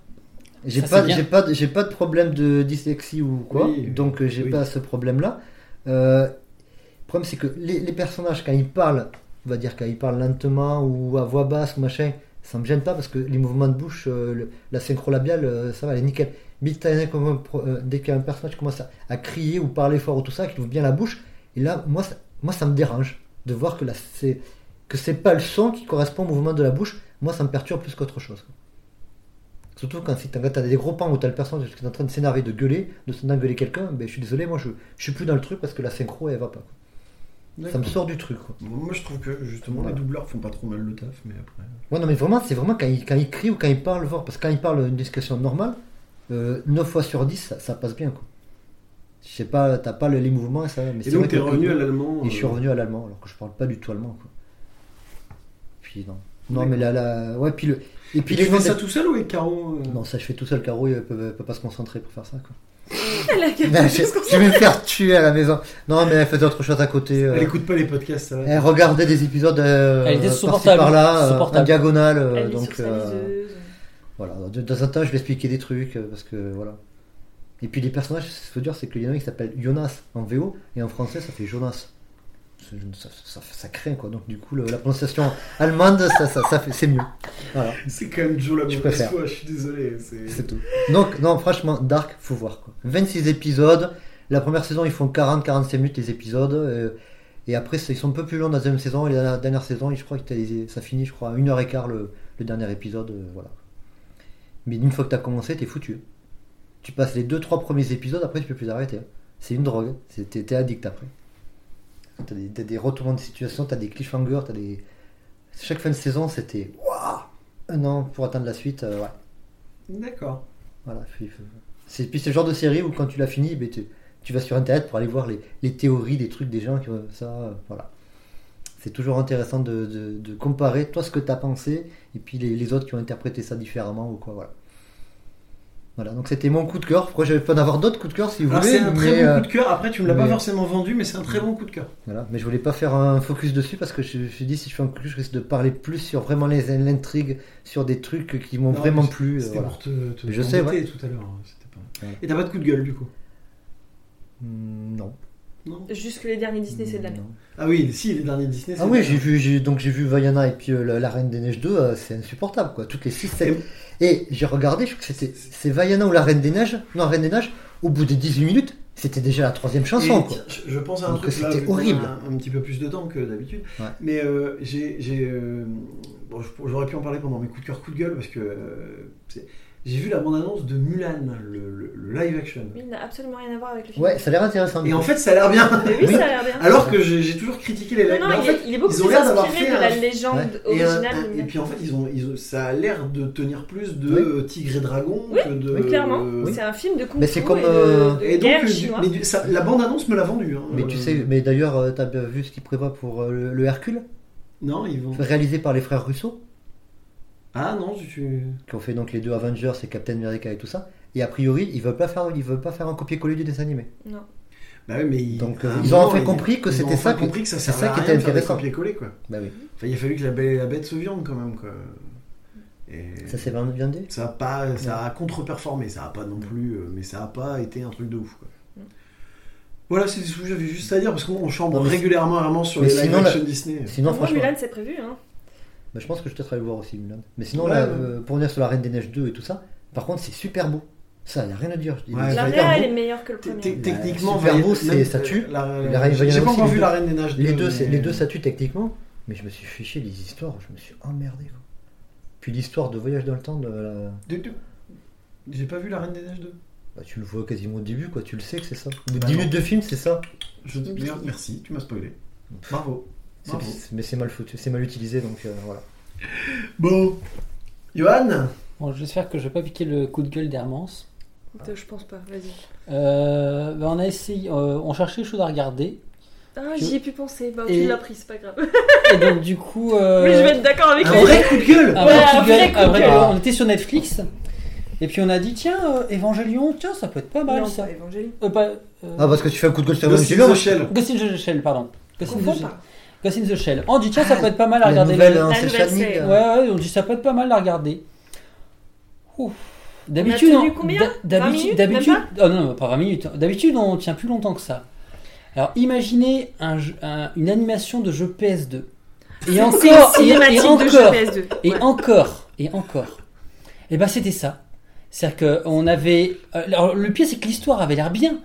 C: J'ai pas, j'ai pas, j'ai pas de problème de dyslexie ou quoi,
A: Oui,
C: donc euh, j'ai
A: oui.
C: pas ce problème-là. Euh, le problème c'est que les, les personnages quand ils parlent, on va dire quand ils parlent lentement ou à voix basse ou machin, ça me gêne pas parce que les mouvements de bouche, euh, la synchro labiale, euh, ça va, elle est nickel. Mais euh, dès qu'un personnage commence à, crier ou parler fort ou tout ça, qu'il ouvre bien la bouche, et là, moi, ça, moi, ça me dérange de voir que là, c'est que c'est pas le son qui correspond au mouvement de la bouche. Moi, ça me perturbe plus qu'autre chose. Surtout quand si t'as des gros pans où t'as le personnage qui est en train de s'énerver, de gueuler, de d'engueuler quelqu'un, ben, je suis désolé, moi je, je suis plus dans le truc parce que la synchro elle va pas. Ça me sort du truc. Quoi.
A: Moi, je trouve que justement,
C: Voilà.
A: les doubleurs font pas trop mal le taf, mais après.
C: Ouais, non, mais vraiment, c'est vraiment quand il, quand il crie ou quand il parle fort. Parce que quand il parle une discussion normale, euh, 9 fois sur 10, ça, ça passe bien. Quoi. Je sais pas, t'as pas le- les mouvements, ça, mais
A: Et donc, t'es revenu à l'allemand.
C: Et je suis
A: euh,
C: revenu à l'allemand, alors que je parle pas du tout allemand. Quoi. Puis non. Non, mais là, là. Ouais, puis le. Et puis
A: tu fais ça tout seul ou avec Caro euh
C: Non, ça je fais tout seul, Caro, il peut, peut pas se concentrer pour faire ça. Quoi.
B: Elle a
C: Ben,
B: capté
C: je,
B: ce qu'on
C: je vais me faire tuer à la maison. Non, mais elle faisait autre chose à côté. euh,
A: Elle écoute pas les podcasts, ça va.
C: elle regardait des épisodes euh,
D: Elle était
C: par-ci
D: supportable,
C: par-là, euh, en diagonale. euh,
B: Elle
C: donc,
B: sur sa
C: euh,
B: liseuse.
C: voilà. De de temps en temps, je lui expliquais des trucs euh, parce que voilà. Et puis les personnages, ce qu'il faut dire, c'est qu'il y en a un qui s'appelle Jonas en VO et en français, ça fait Jonas. Ça, ça, ça craint quoi. Donc du coup, le- la prononciation allemande, ça, ça, ça fait, c'est mieux. Voilà.
A: C'est quand même Joe la
C: Je
A: mauvaise foi, je suis désolé. c'est-
C: tout. Donc, non, franchement, Dark, faut voir. Quoi. 26 épisodes. La première saison, ils font 40-45 minutes les épisodes. euh, et après, ils sont un peu plus longs dans la deuxième saison. Et la dernière saison, je crois que ça finit, je crois, à 1h15 le, le dernier épisode. euh, voilà. Mais une fois que tu as commencé, t'es foutu. Tu passes les 2-3 premiers épisodes, après, tu peux plus arrêter. hein. C'est une drogue. T'es t'es addict après. T'as des, t'as des retournements de situation, t'as des cliffhangers, t'as des. Chaque fin de saison, c'était. Waouh Un an pour atteindre la suite. euh, ouais.
A: D'accord.
C: Voilà, il faut- c'est puis c'est le genre de série où quand tu l'as fini, ben, tu, tu vas sur internet pour aller voir les, les théories des trucs des gens qui ça, euh, voilà. C'est toujours intéressant de, de- de comparer toi ce que tu as pensé et puis les, les autres qui ont interprété ça différemment ou quoi, voilà. Voilà, donc c'était mon coup de cœur. Pourquoi j'avais pas d'avoir d'autres coups de cœur si vous
A: Alors,
C: voulez.
A: c'est un très
C: mais,
A: bon
C: euh,
A: coup de cœur. Après, tu me l'as pas forcément vendu, mais c'est un très bon coup de cœur.
C: voilà, mais je voulais pas faire un focus dessus parce que je je me suis dit si je fais un focus, je risque de parler plus sur vraiment les l'intrigue, sur des trucs qui m'ont vraiment plu.
A: C'était
C: voilà.
A: pour te, te
C: je sais,
A: tout à l'heure. hein, pas-. Et t'as pas de coup de gueule du coup?
C: Hmm, non.
A: Non.
B: Juste que les derniers Disney, c'est de la merde.
A: Ah oui, si, les derniers Disney.
C: Ah
A: c'est
C: oui, j'ai vu, j'ai, donc j'ai vu Vaiana et puis euh, la, la Reine des Neiges 2, euh, c'est insupportable quoi. Toutes les 6 7 Et j'ai regardé, je crois que c'était c'est Vaiana ou la Reine des Neiges? Non, Reine des Neiges, au bout des 18 minutes, c'était déjà la troisième chanson
A: Et
C: quoi.
A: tiens, je, je pense à un
C: Donc,
A: truc
C: c'était horrible.
A: Un, un petit peu plus de temps que d'habitude.
C: Ouais.
A: Mais euh, j'ai. j'ai, euh, bon, j'aurais pu en parler pendant mes coups de cœur, coups de gueule, parce que euh, c'est- j'ai vu la bande-annonce de Mulan, le, le- le live action.
B: Il n'a absolument rien à voir avec le film.
C: Ouais, ça a l'air intéressant.
A: Et en fait, ça a l'air bien.
B: Mais oui,
C: Oui.
B: ça a l'air bien.
A: Alors que j'ai toujours critiqué les
B: non,
A: live
B: non,
A: en
B: il,
A: fait,
B: est, il est beaucoup
A: ils ont
B: plus inspiré
A: fait
B: de la légende
A: Et, un-
B: originale.
A: un- et puis en fait, ils ont, ils ont- ça a l'air de tenir plus de
C: Oui.
A: tigre et dragon
B: Oui,
A: que de.
B: Oui, clairement.
A: euh,
B: C'est un film de kung
C: Mais c'est comme,
B: et de,
C: euh,
B: de
A: Et donc,
B: guerre
A: euh, mais du- ça- la bande-annonce me l'a vendu. hein.
C: Mais tu
A: Euh,
C: sais, mais d'ailleurs, euh, t'as bien vu ce qu'il prévoit pour le, le Hercule,
A: Non, ils vont.
C: réalisé par les frères Russo?
A: Ah non, tu-
C: qui ont fait donc les deux Avengers et Captain America et tout ça. Et a priori, ils veulent pas faire, ils veulent pas faire un copier-coller du dessin animé.
B: Non.
A: Bah oui, mais ils,
C: Donc, euh, ont compris que c'était ça que-
A: compris que ça
C: ça
A: à
C: qui
A: rien
C: était
A: de faire des
C: intéressant.
A: copier-coller quoi.
C: Bah oui.
A: Enfin, il a fallu que la, belle- la bête se viande quand même quoi. Et
C: Ça s'est vraiment viandé.
A: ça a pas, ça a contre-performé, ça a pas non plus, euh, mais ça a pas été un truc de ouf quoi.
B: Mm.
A: Voilà, c'est ce que j'avais juste à dire parce qu'on chambre régulièrement vraiment sur
C: mais
A: les live
C: sinon, la-
A: action Disney.
C: Sinon, franchement,
B: Mulan, c'est prévu. Hein.
C: Bah, je pense que je te ferai le voir aussi, Mulan. Mais sinon,
A: Ouais,
C: là,
A: ouais.
C: euh, pour revenir sur la Reine des Neiges 2 et tout ça, par contre, c'est super beau. Ça, y a rien à dire. Je dis,
A: Ouais,
B: La
C: super
B: réa,
C: beau.
B: elle est meilleure que le premier.
A: t- Techniquement,
C: super beau, c'est- ça tue. il
A: J'ai pas encore
C: les
A: vu
C: deux.
A: la Reine des Neiges.
C: Les
A: 2,
C: deux, c'est-
A: mais-
C: les deux, ça tue techniquement. Mais je me suis fiché les histoires, je me suis emmerdé. Quoi. Puis l'histoire de voyage dans le temps, de la-
A: J'ai pas vu la Reine des Neiges 2.
C: bah, tu le vois quasiment au début, quoi. Tu le sais que c'est ça. Au
A: Bah
C: 10
A: non.
C: minutes de film, c'est ça.
A: Je merci, tu m'as spoilé. Bravo.
C: Mais c'est mal foutu, c'est mal utilisé, donc euh, voilà.
A: Bon. Johan
D: Bon, j'espère que je vais pas piquer le coup de gueule d'Hermance.
B: Je pense pas, vas-y.
D: Euh, ben, on a essayé, euh, on cherchait des choses à regarder.
B: Ah, j'y ai pu penser. Bah,
D: Et-
B: tu l'as pris, c'est pas grave.
D: Et donc du coup, euh,
B: Mais je vais être d'accord avec
A: Un vrai coup de gueule
D: un
B: Ouais,
D: vrai coup de gueule,
B: vrai coup
D: un
B: de
D: vrai
B: gueule.
D: coup de gueule. on était sur Netflix. Et puis on a dit tiens, euh, Evangelion, tiens, ça peut être pas mal
B: Non,
D: ça. Euh, pas, euh,
C: Ah, parce que tu fais un coup de gueule sur Evangelion.
D: Ghost in the Shell, pardon. Ghost in,
B: Confonds
D: the Shell. Ghost in the Shell. On dit tiens, ça peut être pas mal à regarder.
C: nouvelle,
D: le-
C: hein,
B: la nouvelle série.
C: là.
D: Ouais, ouais, on dit ça peut être pas mal à regarder. Ouf. D'habitude,
B: On a tenu
D: on-
B: combien
D: d'ha-
B: 20
D: d'habitude, d'habitude, oh non, non, pas 20 minutes. D'habitude, on tient plus longtemps que ça. Alors, imaginez un un- une animation de jeu PS2. Et encore,
B: une
D: et, et
B: de
D: encore,
B: jeu PS2.
D: et
B: Ouais.
D: encore, et encore. Et ben c'était ça. C'est-à-dire qu'on avait. euh, alors, le pire, c'est que l'histoire avait l'air bien.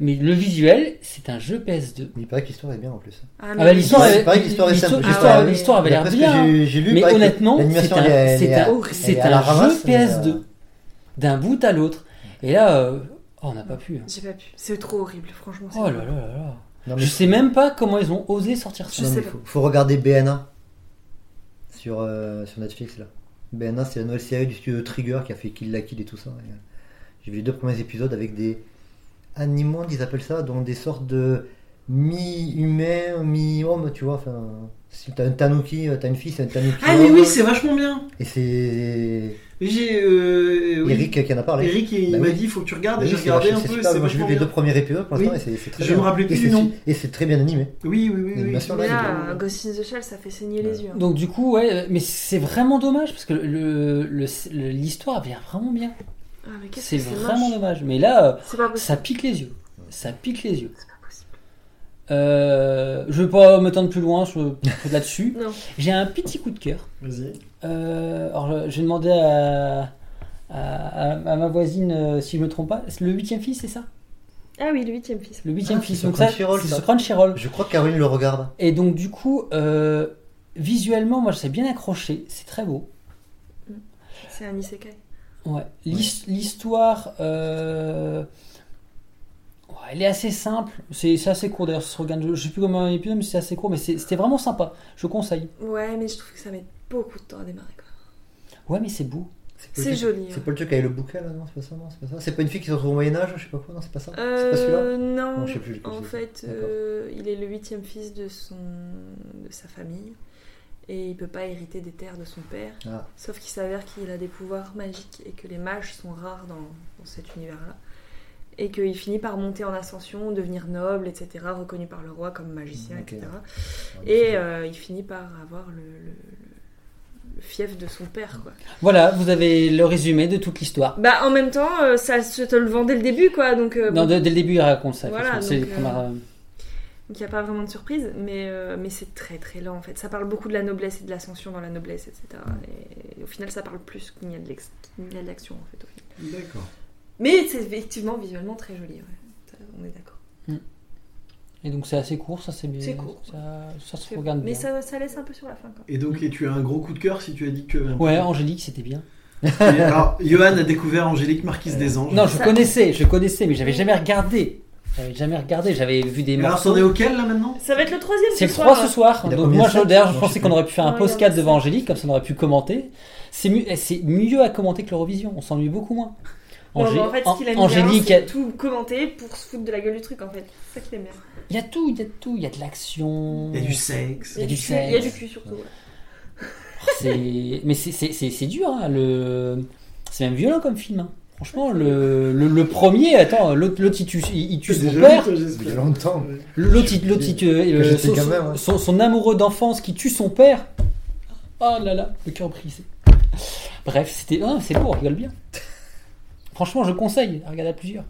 D: Mais le visuel, c'est un jeu PS2.
C: Il paraît que l'histoire est bien en plus.
B: Ah,
D: Ah
B: mais
D: bah, l'histoire,
C: que l'histoire est simple.
D: l'histoire-
B: Ah
D: l'histoire
B: ouais.
D: l'histoire avait l'air bien.
C: j'ai- lu, il
D: Mais honnêtement, c'est un,
C: est-
D: c'est
C: est est
D: jeu
C: mais, euh,
D: PS2. D'un bout à l'autre. Et là, euh, oh, on n'a pas pu. hein.
B: J'ai pas pu. C'est trop horrible, franchement.
D: Oh là là là là.
C: Non, mais
D: Je sais même pas comment ils ont osé sortir ça.
B: Pas.
C: faut, faut regarder BNA sur, euh, sur Netflix là. BNA c'est la nouvelle série du studio Trigger qui a fait Kill la Kill et tout ça. J'ai vu les deux premiers épisodes avec des animaux, ils appellent ça, donc des sortes de mi-humains, mi-hommes, tu vois. Enfin, si t'as un tanuki, euh, t'as une fille, c'est un tanuki.
A: Ah mais
C: homme,
A: oui, c'est vachement bien.
C: Et c'est
A: J'ai euh, oui.
C: Eric qui en a parlé.
A: Eric, il
C: Bah
A: m'a
C: oui.
A: dit, il faut que tu regardes.
C: Oui,
A: et j'ai regardé un peu.
C: super, Moi j'ai vu les deux premiers épisodes pour l'instant
A: Oui.
C: et c'est très
A: Je
C: bien.
A: me rappelais plus
C: Et
A: du nom.
C: Et c'est très bien animé.
A: Oui, oui, oui,
C: là,
B: là, Ghost in the Shell, ça fait saigner les yeux. hein.
D: Donc du coup, ouais, mais c'est vraiment dommage parce que le- le- le- l'histoire l'air vraiment bien.
B: Ah,
D: C'est vraiment
B: moche.
D: dommage. Mais là, euh, ça pique les yeux. Ça pique les yeux.
B: C'est pas possible.
D: Euh, je vais pas m'étendre plus loin sur- là-dessus.
B: Non.
D: J'ai un petit coup de cœur.
A: Vas-y.
D: Euh, alors, j'ai demandé à, à, à- à ma voisine euh, si je me trompe pas. Le huitième fils, c'est ça?
B: Ah oui, le huitième fils.
D: Le huitième
C: Ah,
D: fils. Donc ça, c'est Crunchyroll.
C: Je crois que Caroline le regarde.
D: Et donc du coup, euh, visuellement, moi, je sais bien accroché. C'est très beau.
B: C'est un isekai.
D: Ouais. L'his- L'histoire, euh, ouais, elle est assez simple. C'est c'est assez court d'ailleurs. Se regarde. Je sais plus comment un épisode, mais c'est assez court. Mais c'est- c'était vraiment sympa. Je conseille.
B: Ouais, mais je trouve que ça met beaucoup de temps à démarrer. Quoi.
D: Ouais, mais c'est beau.
B: C'est joli.
C: C'est
B: ouais.
C: pas le truc avec le bouquin là, non C'est pas ça, non C'est pas ça C'est pas une fille qui se retrouve au Moyen-Âge, je sais pas quoi, non C'est pas ça C'est pas celui-là
B: Euh, non,
C: Non, je sais plus
B: en
C: c'est.
B: fait, euh, il est le huitième fils de, son... de sa famille et il peut pas hériter des terres de son père.
C: Ah.
B: Sauf qu'il s'avère qu'il a des pouvoirs magiques et que les mages sont rares dans, dans cet univers-là. Et qu'il finit par monter en ascension, devenir noble, etc., reconnu par le roi comme magicien, etc. Et euh, il finit par avoir le, le- le fief de son père, quoi.
D: Voilà, vous avez le résumé de toute l'histoire.
B: Bah, en même temps, euh, ça se te le vend dès le début, quoi. Donc, euh,
D: Non,
B: bon.
D: dès, le début, il raconte ça.
B: Voilà, donc,
D: euh,
B: Donc il n'y a pas vraiment de surprise, mais, euh, mais c'est très très lent en fait. Ça parle beaucoup de la noblesse et de l'ascension dans la noblesse, etc. Et, au final, ça parle plus qu'il n'y a de l'action en fait. au final.
A: D'accord.
B: Mais c'est effectivement visuellement très joli, ouais. Ça, on est d'accord.
D: Et donc c'est assez court, ça c'est bien.
B: C'est court.
D: Ça, ça se regarde
B: Mais
D: bien.
B: ça, ça laisse un peu sur la fin quand même.
A: Et donc, et tu as un gros coup de cœur si tu as dit que.
D: Ouais, Angélique, c'était bien.
A: Et alors, Johan a découvert Angélique Marquise des Anges.
D: Non, je
B: Ça-
D: connaissais, je connaissais, mais j'avais jamais regardé. J'avais jamais regardé, j'avais vu des
A: alors,
D: morceaux.
A: t'en es auquel là maintenant?
B: Ça va être le troisième
D: C'est le
B: ce
D: 3
B: soir.
D: ce soir.
C: Il a
D: Donc
C: combien
D: moi,
C: de
D: je- d'ailleurs, je
C: Non, je
D: pensais
C: sais
D: qu'on aurait pu faire un
B: Non, il y en a
D: postcard devant. Angélique, comme ça on aurait pu commenter. C'est mieux, c'est mieux à commenter que l'Eurovision. On s'ennuie beaucoup moins.
B: Non,
D: Angé-
B: mais en fait, ce qu'il
D: Angélique,
B: bien, c'est tout commenter pour se foutre de la gueule du truc en fait. C'est ça qu'il aime bien.
D: il y a tout, il y a tout, il y a de l'action.
A: Il y a du sexe.
D: Il y a du
B: cul- Il y a du
D: sexe.
B: cul surtout. ouais.
D: C'est, mais c'est, c'est, c'est, c'est dur, hein, le... c'est même violent comme film. hein. Franchement, le, le, le premier, attends, l'autre, l'autre, il tue, il, il tue son père.
C: Il y a longtemps.
D: L'autre, euh, son, son-
C: ouais.
D: son- son amoureux d'enfance qui tue son père. Oh là là, le cœur brisé. Bref, c'était, ah, c'est beau, on rigole bien. Franchement, je conseille à regarder à plusieurs.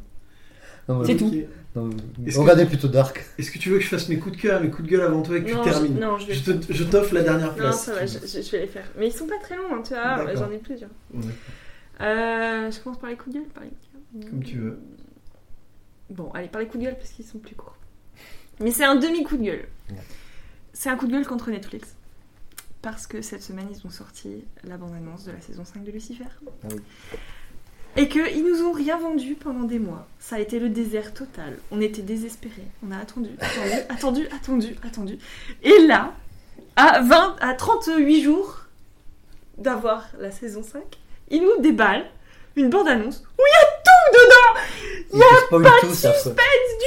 C: Non,
D: C'est tout.
C: Non, Regardez plutôt Dark.
A: Est-ce que tu veux que je fasse mes coups de cœur, mes coups de gueule avant toi et que
B: Non,
A: tu
B: je-
A: termines
B: non, je vais-
A: Je te- je t'offre la dernière
B: Non,
A: place.
B: ça va, je, vais les faire. Mais ils sont pas très longs, hein, tu vois,
A: D'accord.
B: j'en ai plusieurs.
A: Ouais,
B: Euh, je commence par les coups de gueule, par les.
A: Comme tu veux.
B: Bon, allez, par les coups de gueule parce qu'ils sont plus courts. Mais c'est un demi-coup de gueule.
C: Ouais.
B: C'est un coup de gueule contre Netflix. Parce que cette semaine, ils ont sorti la bande-annonce de la saison 5 de Lucifer.
C: Ah oui.
B: Et qu'ils nous ont rien vendu pendant des mois. Ça a été le désert total. On était désespérés. On a attendu, attendu, attendu, attendu, attendu. Et là, à 20, à 38 jours d'avoir la saison 5, ils nous déballent une bande-annonce où il y a tout dedans
C: Il te spoil tout, c'est affreux.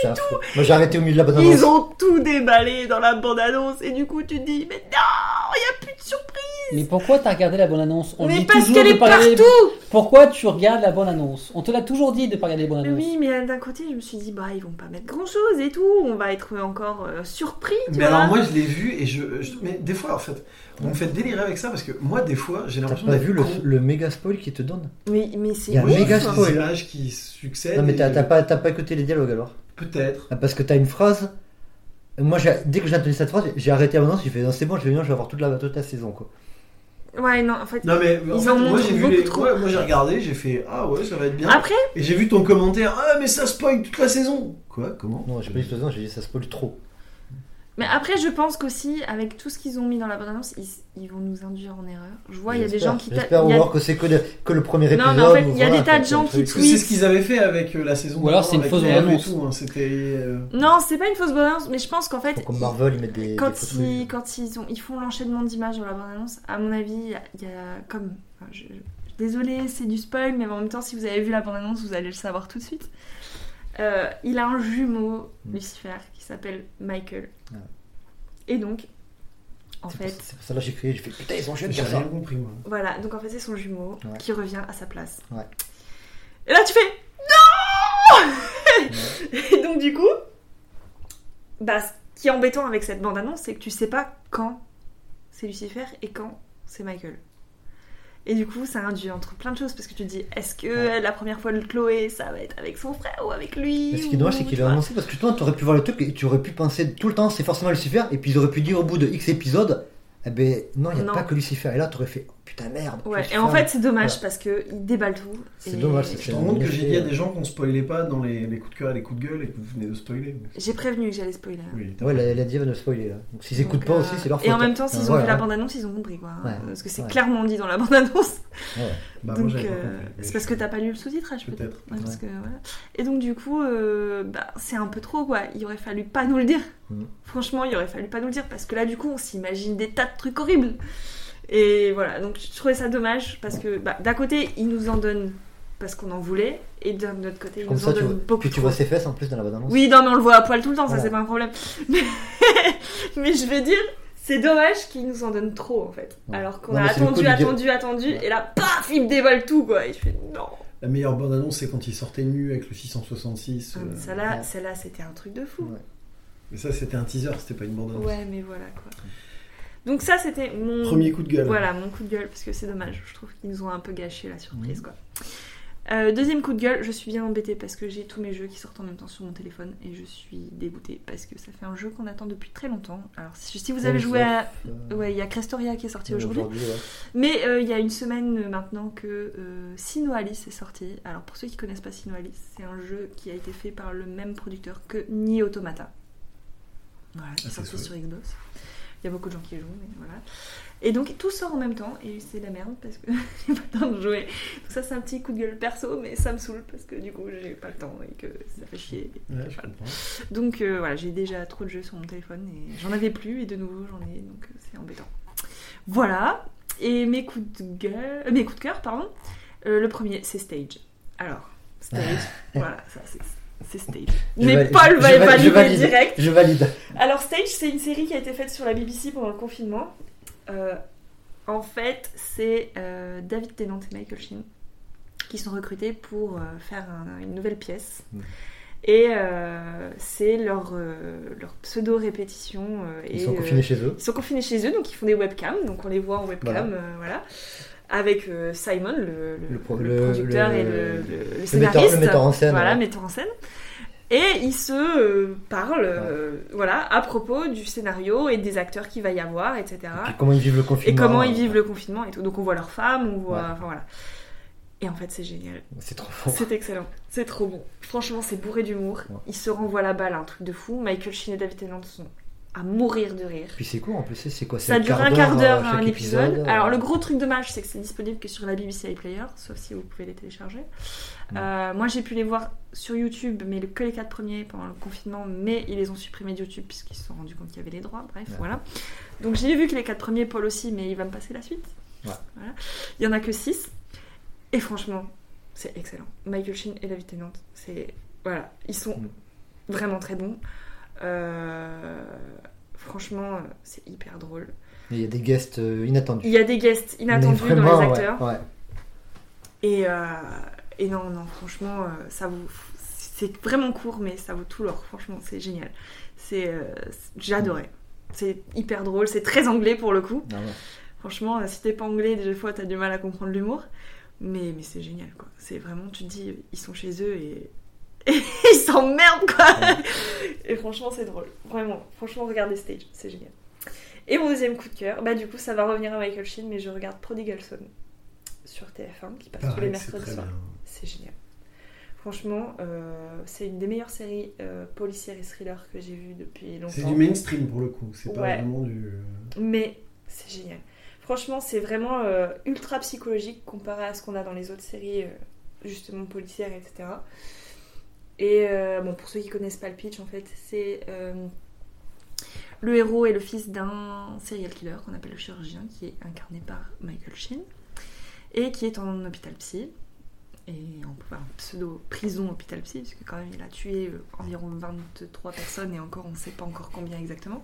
B: du
C: affreux. Moi j'ai arrêté au milieu de la bonne
B: Ils ont tout déballé dans la bande-annonce et du coup tu te dis mais non, il n'y a plus de surprise.
D: Mais pourquoi t'as regardé la bonne annonce On
B: mais
D: dit
B: parce
D: toujours
B: qu'elle
D: de
B: est
D: pas regarder-
B: partout.
D: Pourquoi tu regardes la bonne annonce On te l'a toujours dit de pas regarder les bonnes
B: Mais
D: annonces.
B: oui, mais d'un côté je me suis dit bah ils vont pas mettre grand-chose et tout, on va être encore euh, surpris. Tu
A: Mais
B: vois.
A: alors moi je l'ai vu et je, je- mais des fois en fait on me fait délirer avec ça parce que moi des fois j'ai
C: T'as
A: l'impression
C: pas
A: d'être
C: vu le, méga spoil qu'il te donne?
B: Mais mais c'est
C: Il y a un méga
A: Des
C: spoil.
A: qui succèdent.
C: Non mais t'as
A: et-
C: t'as pas, t'as pas écouté les dialogues alors?
A: Peut-être.
C: Ah, Parce que t'as une phrase. Moi j'ai- dès que j'ai entendu cette phrase, j'ai arrêté bonne annonce, j'ai fait non c'est bon, je vais venir, je vais avoir toute la, toute la saison quoi.
B: Ouais non en fait.
A: Non mais en
B: Ils
A: fait,
B: en
A: moi j'ai vu les...
B: trop.
A: ouais, moi j'ai regardé, j'ai fait ah ouais ça va être bien.
B: Après
A: Et j'ai vu ton commentaire ah mais ça spoil toute la saison. Quoi? Comment?
C: Non, j'ai pas dit toute la saison, j'ai dit ça spoil trop.
B: Mais après je pense qu'aussi avec tout ce qu'ils ont mis dans la bande-annonce ils, ils vont nous induire en erreur. Je vois il y a des gens qui
C: J'espère
B: il y a-
C: voir que c'est que, le- que le premier
B: Non,
C: épisode.
B: mais en fait,
C: ou
B: il y a
C: voilà,
B: des tas de gens qui
A: que c'est ce qu'ils avaient fait avec euh, la saison
D: Ou alors c'est une fausse bande-annonce.
A: tout, hein, euh,
B: Non, c'est pas une fausse bande-annonce, mais je pense qu'en fait
C: comme Marvel, ils mettent des.
B: quand
C: des
B: ils, quand ils, ont, ils font l'enchaînement d'images dans la bande-annonce, à mon avis, il y y a comme. enfin, je- je- désolée, c'est du spoil, mais en même temps, si vous avez vu la bande-annonce, vous allez le savoir tout de suite. Euh, il a un jumeau,
C: Mm.
B: Lucifer, qui s'appelle Michael.
C: Ah.
B: Et donc, en fait,
C: C'est pour ça là j'ai crié, j'ai fait putain, ils enchaînent
A: J'ai rien compris moi.
B: voilà, donc en fait, c'est son jumeau
C: Ouais.
B: qui revient à sa place.
C: Ouais.
B: Et là, tu fais NON Et donc, du coup, bah, ce qui est embêtant avec cette bande-annonce, c'est que tu sais pas quand c'est Lucifer et quand c'est Michael. Et du coup, ça induit entre plein de choses parce que tu te dis, est-ce que
C: Ouais.
B: la première fois de Chloé, ça va être avec son frère ou avec lui
C: Mais ce qui est dommage, c'est qu'il a annoncé parce que toi, tu aurais pu voir le truc et tu aurais pu penser tout le temps c'est forcément Lucifer et puis ils auraient pu dire au bout de X épisodes, eh ben non, il n'y a
B: Non.
C: pas que Lucifer. Et là, tu aurais fait putain merde.
B: Ouais, et en fait, c'est dommage
C: Voilà.
B: parce que il déballe tout.
C: C'est
B: et-
C: dommage, c'est
A: Je te rends compte que j'ai dit à des gens qu'on spoilait pas dans les, les coups de cœur et les coups de gueule et que vous venez de spoiler.
B: J'ai prévenu que j'allais spoiler.
A: Oui,
C: Ouais, la, la diva ne spoiler là. Donc s'ils écoutent pas
B: euh,
C: aussi, c'est leur faute.
B: Et en même
C: hein.
B: temps, s'ils
C: Ouais,
B: ont vu
C: ouais.
B: la bande-annonce, ils ont compris quoi.
C: Ouais.
B: Parce que c'est clairement dit dans la bande-annonce.
A: Bah, moi,
B: donc euh, c'est parce que t'as pas lu le sous-titrage peut-être. Que, voilà. Et donc du coup, euh, bah, c'est un peu trop quoi. Il aurait fallu pas nous le dire.
C: Mhm.
B: Franchement, il aurait fallu pas nous le dire parce que là du coup, on s'imagine des tas de trucs horribles. Et voilà, donc je trouvais ça dommage parce que bah, d'un côté, ils nous en donnent parce qu'on en voulait, et d'un autre côté, ils
C: Comme
B: nous
C: ça,
B: en donnent beaucoup
C: puis tu vois ses fesses en plus dans la bande annonce.
B: Oui, non, mais on le voit à poil tout le temps, ça c'est pas un problème. Mais, mais je vais dire, c'est dommage qu'ils nous en donnent trop en fait.
C: Ouais.
B: Alors qu'on a attendu, attendu, attendu, et là, paf, il me dévoile tout quoi. Et je fais non.
A: La meilleure bande annonce c'est quand il sortait nu avec le 666.
B: Ah,
A: euh,
B: mais Celle-là,
C: ouais.
B: celle-là, c'était un truc de fou.
C: Ouais.
A: Mais ça c'était un teaser, c'était pas une bande annonce.
B: Ouais, mais voilà quoi. Donc ça, c'était mon
A: Premier coup de gueule.
B: Voilà, mon coup de gueule, parce que c'est dommage. Je trouve qu'ils nous ont un peu gâché la surprise,
C: Mhm.
B: quoi. Euh, deuxième coup de gueule, je suis bien embêtée parce que j'ai tous mes jeux qui sortent en même temps sur mon téléphone et je suis dégoûtée parce que ça fait un jeu qu'on attend depuis très longtemps. Alors si, vous avez joué à...
C: Euh,
B: Ouais, il y a Crestoria qui est sorti aujourd'hui.
C: ouais.
B: Mais euh, il y a une semaine maintenant que Sino Alice est sorti. Alors pour ceux qui connaissent pas Sino Alice, c'est un jeu qui a été fait par le même producteur que Nier Automata. Voilà, qui
A: Ah,
B: est sorti sur Xbox. Il y a beaucoup de gens qui jouent, mais voilà. Et donc tout sort en même temps et c'est la merde parce que j'ai pas le temps de jouer. Donc ça c'est un petit coup de gueule perso, mais ça me saoule parce que du coup j'ai pas le temps et que ça fait chier.
A: Ouais, je comprends.
B: Donc euh, voilà, j'ai déjà trop de jeux sur mon téléphone et j'en avais plus et de nouveau j'en ai donc euh, c'est embêtant. Voilà. Et mes coups de gueule, euh, mes coups de cœur, pardon. Euh, le premier, c'est Stage. Alors, Stage, voilà, ça c'est c'est Stage.
C: Je
B: Mais
C: valide-
B: Paul va valider
C: valide.
B: direct.
C: Je valide.
B: Alors Stage, c'est une série qui a été faite sur la BBC pendant le confinement. Euh, En fait, c'est euh, David Tennant et Michael Sheen qui sont recrutés pour euh, faire un- une nouvelle pièce.
C: Mm.
B: Et c'est leur, leur pseudo-répétition.
C: Ils
B: et,
C: sont confinés chez eux.
B: ils sont confinés chez eux, donc ils font des webcams, donc on les voit en webcam,
C: Voilà.
B: voilà. Avec euh, Simon, le, le-
C: Le pro-
B: le
C: le-
B: producteur et le, scénariste.
C: le metteur en scène,
B: Voilà,
C: ouais.
B: metteur en scène. Et ils se euh, parlent, euh, voilà, à propos du scénario et des acteurs qu'il va y avoir, etc.
C: Et puis comment ils vivent le
B: Et
C: confinement.
B: comment ils vivent le confinement et tout. Donc on voit leurs femmes, on voit, enfin voilà. Et en fait, c'est génial.
C: C'est trop fort.
B: C'est excellent. C'est trop bon. Franchement, c'est bourré d'humour.
C: Ouais.
B: Ils se renvoient la balle, un truc de fou. Michael Sheen et David Tennant sont à mourir de rire.
C: Puis c'est court en plus, c'est- quoi
B: Ça dure un quart d'heure
C: euh,
B: un épisode. Alors le
C: euh,
B: gros truc dommage, c'est que c'est disponible que sur la BBC iPlayer, sauf si vous pouvez les télécharger.
C: Mm.
B: Euh, moi j'ai pu les voir sur YouTube, mais que les quatre premiers pendant le confinement, mais ils les ont supprimés de YouTube puisqu'ils se sont rendus compte qu'il y avait les droits. Bref,
C: Ouais.
B: voilà. Donc j'ai vu que les quatre premiers, Paul aussi, mais il va me passer la suite.
C: Ouais.
B: Voilà. Il y en a que six. Et franchement, c'est excellent. Michael Sheen et David Tennant, c'est voilà, ils sont
C: Mm.
B: vraiment très bons. Euh, Franchement, c'est hyper drôle.
C: Il y a des guests euh, inattendus.
B: Il y a des guests inattendus dans les acteurs.
C: ouais.
B: Et, euh, et non, non, franchement, ça vous. C'est vraiment court, mais ça vaut tout l'or. Franchement, c'est génial. C'est, c'est- j'ai adoré. C'est hyper drôle. C'est très anglais pour le coup.
C: Non.
B: Franchement, si t'es pas anglais, des fois, t'as du mal à comprendre l'humour. Mais, mais c'est génial, quoi. C'est vraiment, tu te dis, ils sont chez eux et. Et ils s'emmerdent, quoi. Et franchement, c'est drôle. Vraiment. Franchement, regardez Stage. C'est génial. Et mon deuxième coup de cœur, bah du coup, ça va revenir à Michael Sheen, mais je regarde Prodigal Son sur TF1 qui passe tous les mercredis soirs. C'est génial. Franchement, euh, c'est une des meilleures séries euh, policières et thrillers que j'ai vues depuis longtemps.
A: C'est du mainstream pour le coup, c'est pas
B: Ouais.
A: vraiment du.
B: Mais c'est génial. Franchement, c'est vraiment euh, ultra psychologique comparé à ce qu'on a dans les autres séries, euh, justement policières, etc. Et euh, bon, pour ceux qui connaissent pas le pitch, en fait, c'est euh, le héros est le fils d'un serial killer qu'on appelle le chirurgien, qui est incarné par Michael Sheen, et qui est en hôpital psy, et en, enfin, pseudo prison hôpital psy, parce que quand même il a tué euh, environ 23 personnes, et encore on ne sait pas encore combien exactement.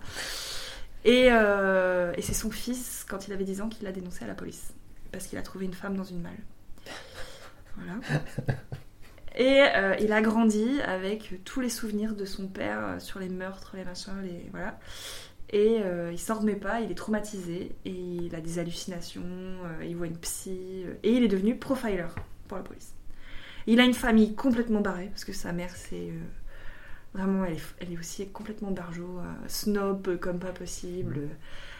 B: Et, et c'est son fils, quand il avait 10 ans, qui l'a dénoncé à la police. Parce qu'il a trouvé une femme dans une malle. Voilà. Et euh, il a grandi avec tous les souvenirs de son père euh, sur les meurtres, les machins, les. Voilà. Et euh, il s'en remet pas, il est traumatisé, et il a des hallucinations, euh, il voit une psy, et il est devenu profiler pour la police. Il a une famille complètement barrée, parce que sa mère, c'est. Vraiment, elle est, elle est aussi complètement barjot, snob comme pas possible.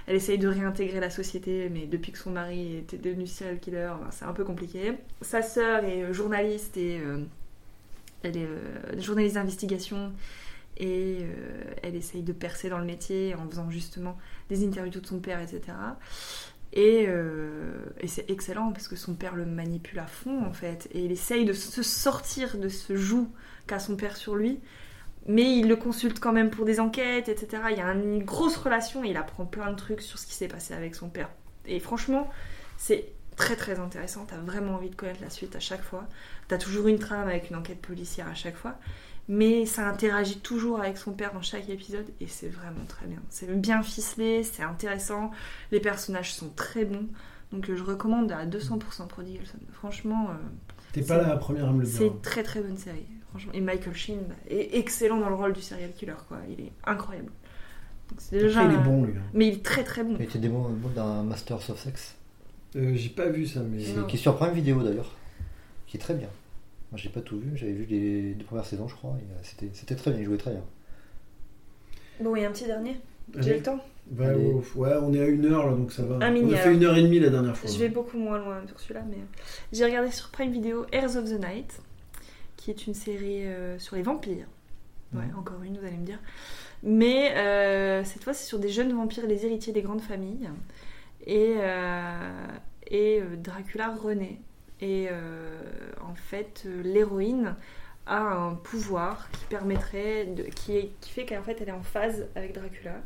B: Elle essaye de réintégrer la société, mais depuis que son mari était devenu serial killer, ben, c'est un peu compliqué. Sa sœur est journaliste et elle est euh, journaliste d'investigation et euh, elle essaye de percer dans le métier en faisant justement des interviews de son père, etc. Et, euh, et c'est excellent parce que son père le manipule à fond en fait et il essaye de se sortir de ce joug qu'a son père sur lui mais il le consulte quand même pour des enquêtes, etc. Il y a une grosse relation et il apprend plein de trucs sur ce qui s'est passé avec son père. Et franchement, c'est très très intéressant. T'as vraiment envie de connaître la suite à chaque fois. T'as toujours une trame avec une enquête policière à chaque fois. Mais ça interagit toujours avec son père dans chaque épisode et c'est vraiment très bien. C'est bien ficelé, c'est intéressant. Les personnages sont très bons. Donc euh, je recommande à 200% Prodigal Son. Franchement, euh,
A: T'es pas la première à me le
B: c'est
A: dire.
B: une très très bonne série. Franchement. Et Michael Sheen bah, est excellent dans le rôle du serial killer. Quoi. Il est incroyable. Donc, c'est déjà,
A: Après, il est bon lui. hein.
B: Mais il est très très bon.
C: Il était des bons bons dans Masters of Sex.
A: Euh, J'ai pas vu ça, mais.
C: Qui est sur Prime Vidéo d'ailleurs. Qui est très bien. Moi j'ai pas tout vu, j'avais vu les deux premières saisons je crois. et, euh, C'était c'était très bien, il jouait très bien.
B: Bon, il y a un petit dernier. J'ai
A: Allez.
B: le temps.
A: Bah,
C: Allez.
A: ouf. ouais, on est à une heure là, donc ça va.
B: Un
A: on a fait
B: alors.
A: une heure et demie la dernière fois.
B: Je vais beaucoup moins loin sur celui-là, mais j'ai regardé sur Prime Video Airs of the Night, qui est une série euh, sur les vampires. Ouais,
C: Mhm.
B: encore une, vous allez me dire. Mais euh, cette fois, c'est sur des jeunes vampires, les héritiers des grandes familles. Et, euh, et euh, Dracula renaît. Et euh, en fait, l'héroïne a un pouvoir qui permettrait, qui, qui fait qu'en fait, elle est en phase avec Dracula.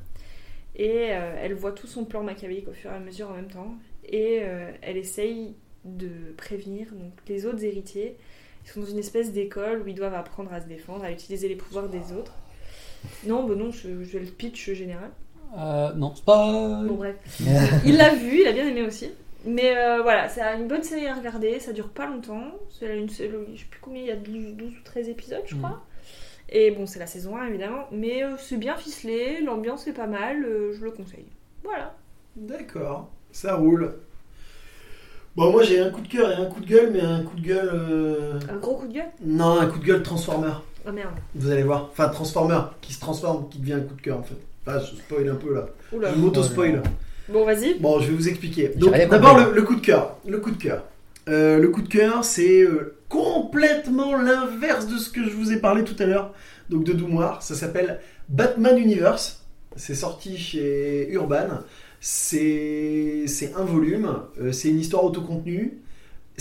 B: Et elle voit tout son plan machiavélique au fur et à mesure en même temps. Et elle essaye de prévenir donc, les autres héritiers. Ils sont dans une espèce d'école où ils doivent apprendre à se défendre, à utiliser les pouvoirs des autres. Non, bah non, je, je le pitch général.
D: Euh, non, c'est pas.
B: Bon, bref. il l'a vu, il a bien aimé aussi. Mais euh, voilà, c'est une bonne série à regarder, ça dure pas longtemps. C'est une série, je sais plus combien, il y a 12, 12 ou 13 épisodes, je crois. Et bon, c'est la saison 1 évidemment, mais euh, c'est bien ficelé, l'ambiance est pas mal, euh, je le conseille. Voilà.
A: D'accord, ça roule. Bon, moi j'ai un coup de cœur et un coup de gueule, mais un coup de gueule. euh,
B: Un gros coup de gueule?
A: Non, un coup de gueule Transformer.
B: Oh merde.
A: Vous allez voir. Enfin, Transformer qui se transforme, qui devient un coup de cœur en fait. Ah, je spoil un peu là.
B: Oula.
A: Je m'auto-spoil.
B: Bon, vas-y.
A: Bon, je vais vous expliquer. Donc, d'abord, le, le coup de cœur. Le coup de cœur. Euh, le coup de cœur, c'est euh, complètement l'inverse de ce que je vous ai parlé tout à l'heure. Donc, de Doumoir. Ça s'appelle Batman Universe. C'est sorti chez Urban. C'est c'est un volume. Euh, c'est une histoire autocontenue.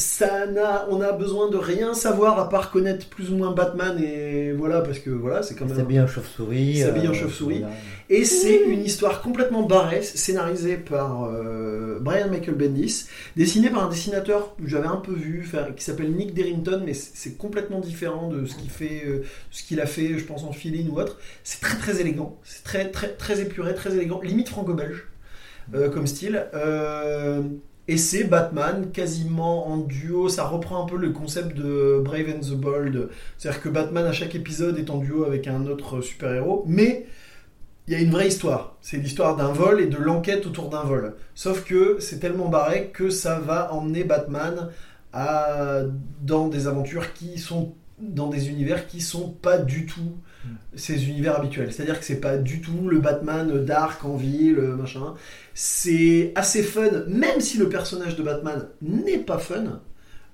A: Ça n'a, on a besoin de rien savoir à part connaître plus ou moins Batman et voilà parce que voilà c'est quand même
C: S'habille en chauve-souris.
A: S'habille en
C: euh,
A: chauve-souris.
C: voilà.
A: et c'est une histoire complètement barrée, scénarisée par euh, Brian Michael Bendis, dessinée par un dessinateur que j'avais un peu vu, qui s'appelle Nick Derrington, mais c'est c'est complètement différent de ce qu'il fait, euh, ce qu'il a fait, je pense en filine ou autre. C'est très très élégant, c'est très très très épuré, très élégant, limite franco-belge euh, comme style. Et c'est Batman quasiment en duo. Ça reprend un peu le concept de Brave and the Bold. C'est-à-dire que Batman à chaque épisode est en duo avec un autre super-héros, mais il y a une vraie histoire. C'est l'histoire d'un vol et de l'enquête autour d'un vol. Sauf que c'est tellement barré que ça va emmener Batman dans des aventures qui sont dans des univers qui sont pas du tout ses univers habituels. C'est-à-dire que c'est pas du tout le Batman dark en ville, machin. C'est assez fun, même si le personnage de Batman n'est pas fun.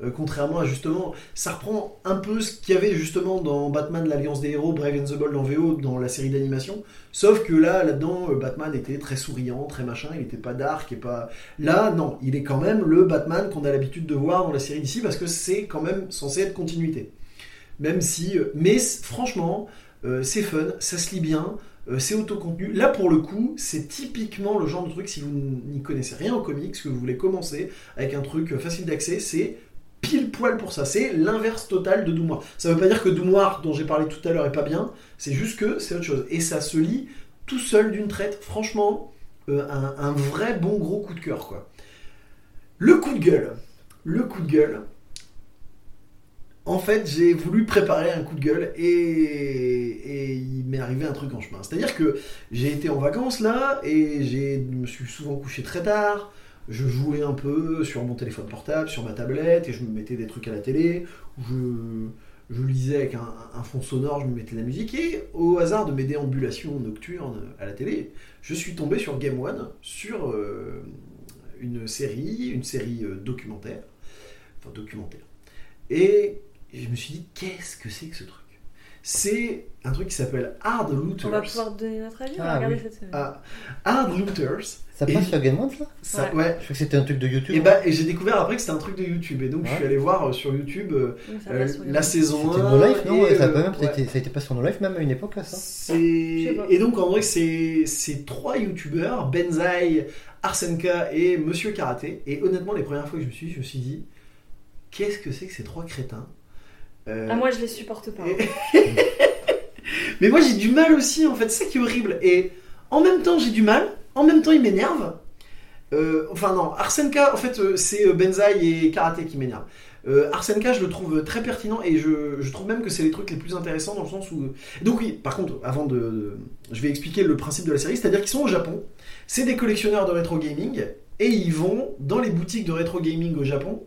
A: euh, contrairement à justement, ça reprend un peu ce qu'il y avait justement dans Batman l'Alliance des héros, Brave and the Bold en VO dans la série d'animation. Sauf que là, là-dedans, euh, Batman était très souriant, très machin, il était pas dark et pas. Là, non, il est quand même le Batman qu'on a l'habitude de voir dans la série d'ici parce que c'est quand même censé être continuité. Même si. euh, Mais franchement, euh, c'est fun, ça se lit bien, euh, c'est autocontenu. Là, pour le coup, c'est typiquement le genre de truc, si vous n'y connaissez rien aux comics, que vous voulez commencer avec un truc facile d'accès, c'est pile poil pour ça. C'est l'inverse total de Doom Noir. Ça veut pas dire que Doom Noir, dont j'ai parlé tout à l'heure, est pas bien, c'est juste que c'est autre chose. Et ça se lit tout seul d'une traite. Franchement, un, un vrai bon gros coup de cœur, quoi. Le coup de gueule. Le coup de gueule. En fait, j'ai voulu préparer un coup de gueule et, il m'est arrivé un truc en chemin. C'est-à-dire que j'ai été en vacances là et je me suis souvent couché très tard. Je jouais un peu sur mon téléphone portable, sur ma tablette et je me mettais des trucs à la télé. Je, je lisais avec un, un fond sonore, je me mettais de la musique et au hasard de mes déambulations nocturnes à la télé, je suis tombé sur Game One, sur euh, une série, une série euh, documentaire, enfin documentaire. Et je me suis dit, qu'est-ce que c'est que ce truc? C'est un truc qui s'appelle Hard Looters.
B: On va pouvoir donner notre avis, on va
C: Ah,
B: regarder
C: oui.
B: cette semaine.
A: Ah, Hard Looters.
C: Ça
A: Et-
C: passe sur Game One, ça?
A: Ça,
B: Ouais.
A: ouais.
C: Je crois que c'était un truc de YouTube.
A: Et, bah, et j'ai découvert après que c'était un truc de YouTube. Et donc je suis allé voir euh, sur YouTube euh,
B: Donc, ça
A: euh,
B: passe sur
A: la
B: YouTube.
A: saison 1.
C: C'était No Life, non?
A: et,
C: ça, a
A: euh,
C: pas même, ça, a
A: ouais.
C: été, ça a été pas sur No Life même à une époque, là, ça
B: Je
A: C'est-
B: sais pas.
A: Et donc en vrai c'est c'est trois youtubeurs, Benzaï, Arsenka et Monsieur Karaté. Et honnêtement les premières fois que je me suis dit, je me suis dit qu'est-ce que c'est que ces trois crétins? Euh,
B: Ah, moi je les supporte pas.
A: et- Mais moi j'ai du mal aussi en fait, c'est ça qui est horrible. Et en même temps j'ai du mal, en même temps il m'énerve. Euh, enfin non, Arsenka en fait euh, c'est euh, Benzaï et Karaté qui m'énervent. Euh, Arsenka je le trouve très pertinent et je, je trouve même que c'est les trucs les plus intéressants dans le sens où... Donc oui, par contre, avant de... de- Je vais expliquer le principe de la série, c'est-à-dire qu'ils sont au Japon, c'est des collectionneurs de rétro gaming et ils vont dans les boutiques de rétro gaming au Japon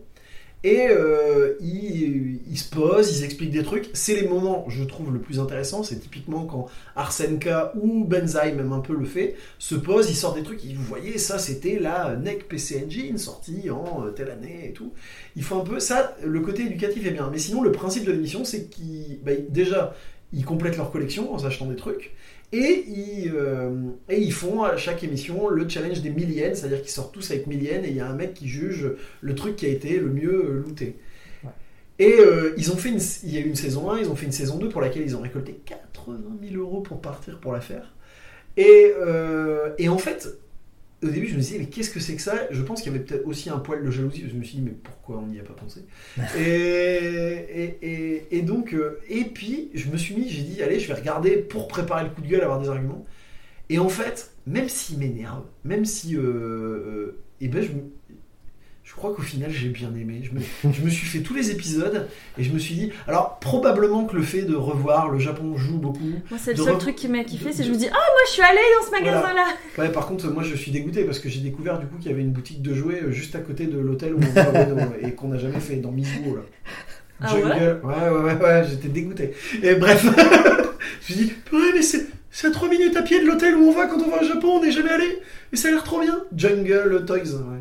A: et euh, ils, se posent, ils expliquent des trucs. C'est les moments, je trouve, le plus intéressant. C'est typiquement quand Arsenka ou Benzaï, même un peu le fait, se posent, ils sortent des trucs. Vous voyez, ça c'était la NEC PC Engine sortie en euh, telle année et tout. Il faut un peu ça. Le côté éducatif est bien, mais sinon le principe de l'émission, c'est qu'ils, bah, déjà, ils complètent leur collection en achetant des trucs. Et ils, euh, et ils font à chaque émission le challenge des milliennes, c'est-à-dire qu'ils sortent tous avec milliennes et il y a un mec qui juge le truc qui a été le mieux euh, looté.
C: Ouais.
A: Et euh, ils ont fait une, il y a eu une saison 1, ils ont fait une saison 2 pour laquelle ils ont récolté 80 000 euros pour partir pour la faire. Et, euh, et en fait, au début, je me disais, mais qu'est-ce que c'est que ça? Je pense qu'il y avait peut-être aussi un poil de jalousie. Je me suis dit, mais pourquoi on n'y a pas pensé? Et, et, et, et donc, euh, et puis, je me suis mis, j'ai dit, allez, je vais regarder pour préparer le coup de gueule, avoir des arguments. Et en fait, même s'il m'énerve, même si. Euh, euh, eh ben, je, me- je crois qu'au final, j'ai bien aimé. Je me, je me suis fait tous les épisodes et je me suis dit. Alors, probablement que le fait de revoir le Japon joue beaucoup.
B: Moi, c'est le seul
A: re-
B: truc qui m'a kiffé, c'est que je me dis Ah, moi je suis allée dans ce magasin-là
A: Ouais, par contre, moi je suis dégoûté parce que j'ai découvert du coup qu'il y avait une boutique de jouets euh, juste à côté de l'hôtel où on va et qu'on n'a jamais fait dans Mizuho là.
B: Ah ouais
A: Jungle. ouais, ouais, ouais, ouais, j'étais dégoûté. Et bref, je me suis dit, ouais, mais c'est, c'est à 3 minutes à pied de l'hôtel où on va quand on va au Japon, on n'est jamais allé, et ça a l'air trop bien. Jungle Toys, ouais.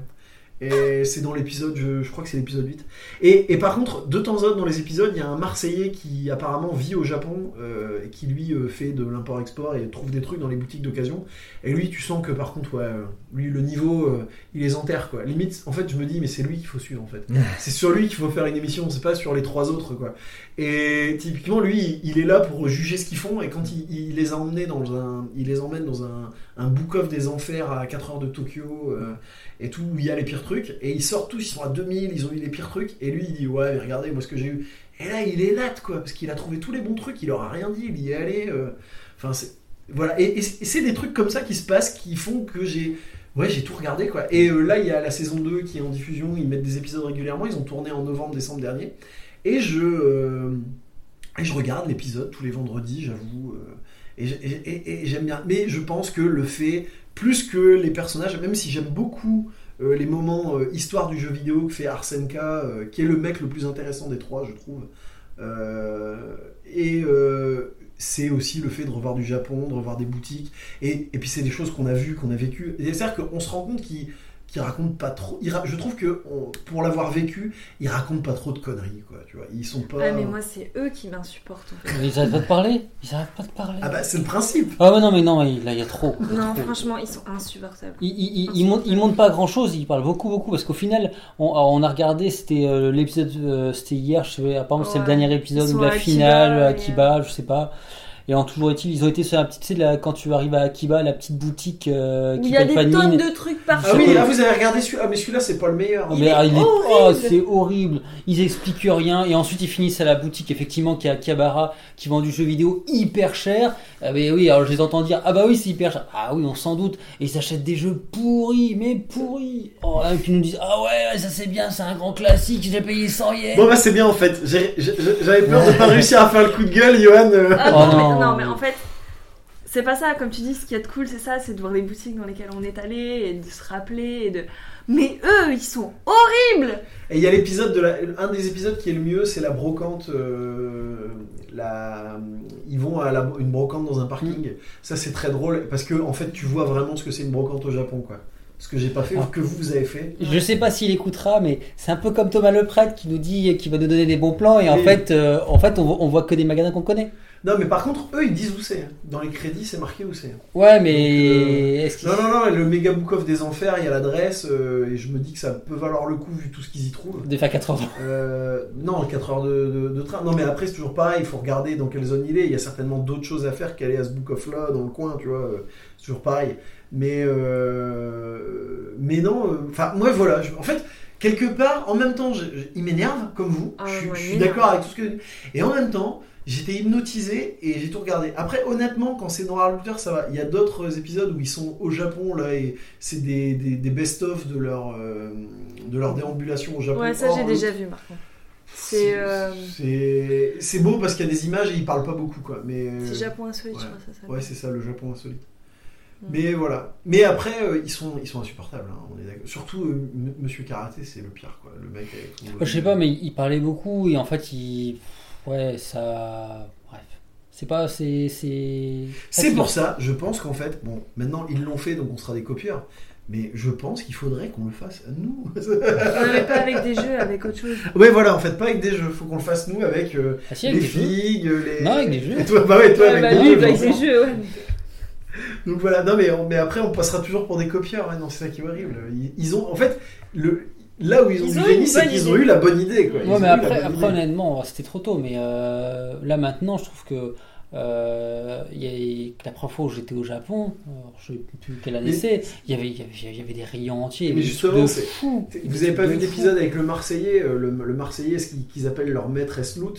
A: Et c'est dans l'épisode, je, je crois que c'est l'épisode 8. Et, et par contre, de temps en temps dans les épisodes, il y a un Marseillais qui apparemment vit au Japon euh, et qui lui euh, fait de l'import-export et trouve des trucs dans les boutiques d'occasion. Et lui, tu sens que par contre, ouais, euh, lui, le niveau, euh, il les enterre quoi. Limite, en fait, je me dis, mais c'est lui qu'il faut suivre en fait. c'est sur lui qu'il faut faire une émission, c'est pas sur les trois autres quoi. Et typiquement, lui, il est là pour juger ce qu'ils font et quand il, les a emmenés dans un, il les emmène dans un, un book-off des enfers à 4 heures de Tokyo euh, et tout, où il y a les pires trucs. Et ils sortent tous, ils sont à 2000, ils ont eu les pires trucs. Et lui, il dit, ouais, mais regardez, moi ce que j'ai eu. Et là, il est latte quoi, parce qu'il a trouvé tous les bons trucs, il leur a rien dit, il y est allé. euh, Enfin, c'est. Voilà, et c'est des trucs comme ça qui se passent qui font que j'ai. Ouais, j'ai tout regardé quoi. Et euh, là, il y a la saison 2 qui est en diffusion, ils mettent des épisodes régulièrement, ils ont tourné en novembre, décembre dernier. Et je. euh, je regarde l'épisode tous les vendredis, j'avoue. euh, et, j'ai- et- et- et j'aime bien. Mais je pense que le fait, plus que les personnages, même si j'aime beaucoup euh, les moments histoire du jeu vidéo que fait Arsenka, qui est le mec le plus intéressant des trois, je trouve. Et c'est aussi le fait de revoir du Japon, de revoir des boutiques. Et, et puis c'est des choses qu'on a vues, qu'on a vécues. C'est-à-dire qu'on se rend compte qu'il qu'il raconte pas trop. il ra- je trouve que on- pour l'avoir vécu, il raconte pas trop de conneries, quoi. Tu vois, ils sont pas.
B: Ah, mais moi, c'est eux qui m'insupportent en fait.
D: Ils arrêtent pas de parler? Ils arrêtent pas de parler.
A: Ah bah c'est le principe.
D: Ah ouais, non, mais non, il- là, il y a trop.
B: Non,
D: trop.
B: franchement, ils sont insupportables.
D: Ils, ils, ils, ils montent, ils montent pas grand chose, ils parlent beaucoup, beaucoup. Parce qu'au final, on, a regardé, c'était euh, l'épisode, euh, c'était hier, je sais pas, c'est le
B: Ouais.
D: dernier épisode
B: Ils
D: ou la
B: à
D: finale,
B: Akiba,
D: Akiba, je sais pas. Et en toujours est-il, ils ont été sur la petite, tu sais, quand tu arrives à Akiba, la petite boutique euh, qui
B: il y a des tonnes de trucs partout.
A: Ah oui, là vous avez regardé celui-là, ah, mais celui-là c'est pas le meilleur.
B: Il
D: mais,
B: est
D: ah, il est-
B: horrible.
D: oh, c'est horrible. Ils expliquent rien et ensuite ils finissent à la boutique effectivement qui est à Kiabara qui vend du jeu vidéo hyper cher. Ah mais oui, alors je les entends dire ah bah oui c'est hyper cher. Ah oui on s'en doute. Et ils s'achètent des jeux pourris, mais pourris. Oh, et puis ils nous disent ah ouais ça c'est bien, c'est un grand classique, j'ai payé 100 yens.
A: Bon bah c'est bien en fait. J'avais peur de pas réussir à faire le coup de gueule, Johan. euh.
B: Ah,
D: Oh
B: non,
D: non.
B: Mais, non, mais en fait, c'est pas ça. Comme tu dis, ce qui est cool, c'est ça c'est de voir les boutiques dans lesquelles on est allé et de se rappeler. Et de... Mais eux, ils sont horribles
A: Et il y a l'épisode de la, un des épisodes qui est le mieux, c'est la brocante. euh, la, ils vont à la- une brocante dans un parking. Ça c'est très drôle parce que en fait tu vois vraiment ce que c'est une brocante au Japon quoi. Ce que j'ai pas fait,
D: Ah.
A: que vous vous avez fait.
D: Je sais pas s'il écoutera, mais c'est un peu comme Thomas Leprêtre qui nous dit qu'il va nous donner des bons plans et en fait, euh, en fait, on voit que des magasins qu'on connaît.
A: Non mais par contre eux ils disent où c'est. Dans les crédits c'est marqué où c'est.
D: Ouais, mais
A: Donc,
D: qu'ils
A: Non non non, le méga book off des enfers, il y a l'adresse euh, et je me dis que ça peut valoir le coup vu tout ce qu'ils y trouvent.
D: de faire 4 heures
A: Euh, non, 4 heures de, de- de train. Non, mais après, c'est toujours pareil. Il faut regarder dans quelle zone il est. Il y a certainement d'autres choses à faire qu'aller à ce book off là dans le coin, tu vois. euh, C'est toujours pareil. Mais, euh, mais non. euh, Enfin, moi, voilà. je- en fait, quelque part, en même temps, je- je- il m'énerve, comme vous.
B: Ah,
A: je, suis-
B: ouais,
A: je suis d'accord avec tout ce que. Et en même temps. J'étais hypnotisé et j'ai tout regardé. Après, honnêtement, quand c'est dans Potter, ça va. Il y a d'autres épisodes où ils sont au Japon là et c'est des, des, des best-of de leur euh, de leur déambulation au Japon.
B: Ouais, ça j'ai déjà vu par contre. C'est euh,
A: beau parce qu'il y a des images et ils parlent pas beaucoup quoi. Mais
B: c'est Japon insolite,
A: ouais.
B: je crois, ça s'appelle.
A: ouais, c'est ça le Japon insolite.
B: Mm.
A: Mais voilà. Mais après euh, ils sont ils sont insupportables. hein, on est d'accord. Surtout euh, M- Monsieur Karaté, c'est le pire quoi. Le mec avec
D: Je sais pas, mais il parlait beaucoup et en fait, il. Ouais, ça. Bref. C'est pas. C'est. C'est
A: C'est pour ça, je pense qu'en fait, bon, maintenant ils l'ont fait, donc on sera des copieurs. Mais je pense qu'il faudrait qu'on le fasse nous.
B: Non, mais pas avec des jeux, avec autre chose.
A: ouais, voilà, en fait, pas avec des jeux. Faut qu'on le fasse nous avec euh,
D: Ah si,
A: les
D: avec des jeux.
A: figues, les.
D: Non, avec des jeux.
A: Et toi, bah ouais, toi
B: Ouais,
A: avec
B: bah,
A: des
B: lui,
A: jeux.
B: il va avec des jeux, ouais.
A: Donc voilà, non mais, on- mais après on passera toujours pour des copieurs, ouais, non c'est ça qui est horrible. Ils, ils ont, en fait, le, là où ils ont
B: Ils
A: du
B: ont
A: génie,
B: une
A: c'est
B: bonne
A: qu'ils ont
B: idée.
A: eu la bonne idée. Quoi.
D: Ouais, mais après,
A: bonne
D: après
A: idée.
D: honnêtement, c'était trop tôt. Mais euh, là maintenant, je trouve que euh, il y a, la première fois où j'étais au Japon, alors, je sais plus quelle année c'est, il y avait, il y avait- il y avait des rayons entiers.
A: Mais justement, c'est-
D: fou.
A: Vous avez pas vu l'épisode avec le Marseillais, euh, le, le Marseillais, ce qu'ils appellent leur maître Eslout,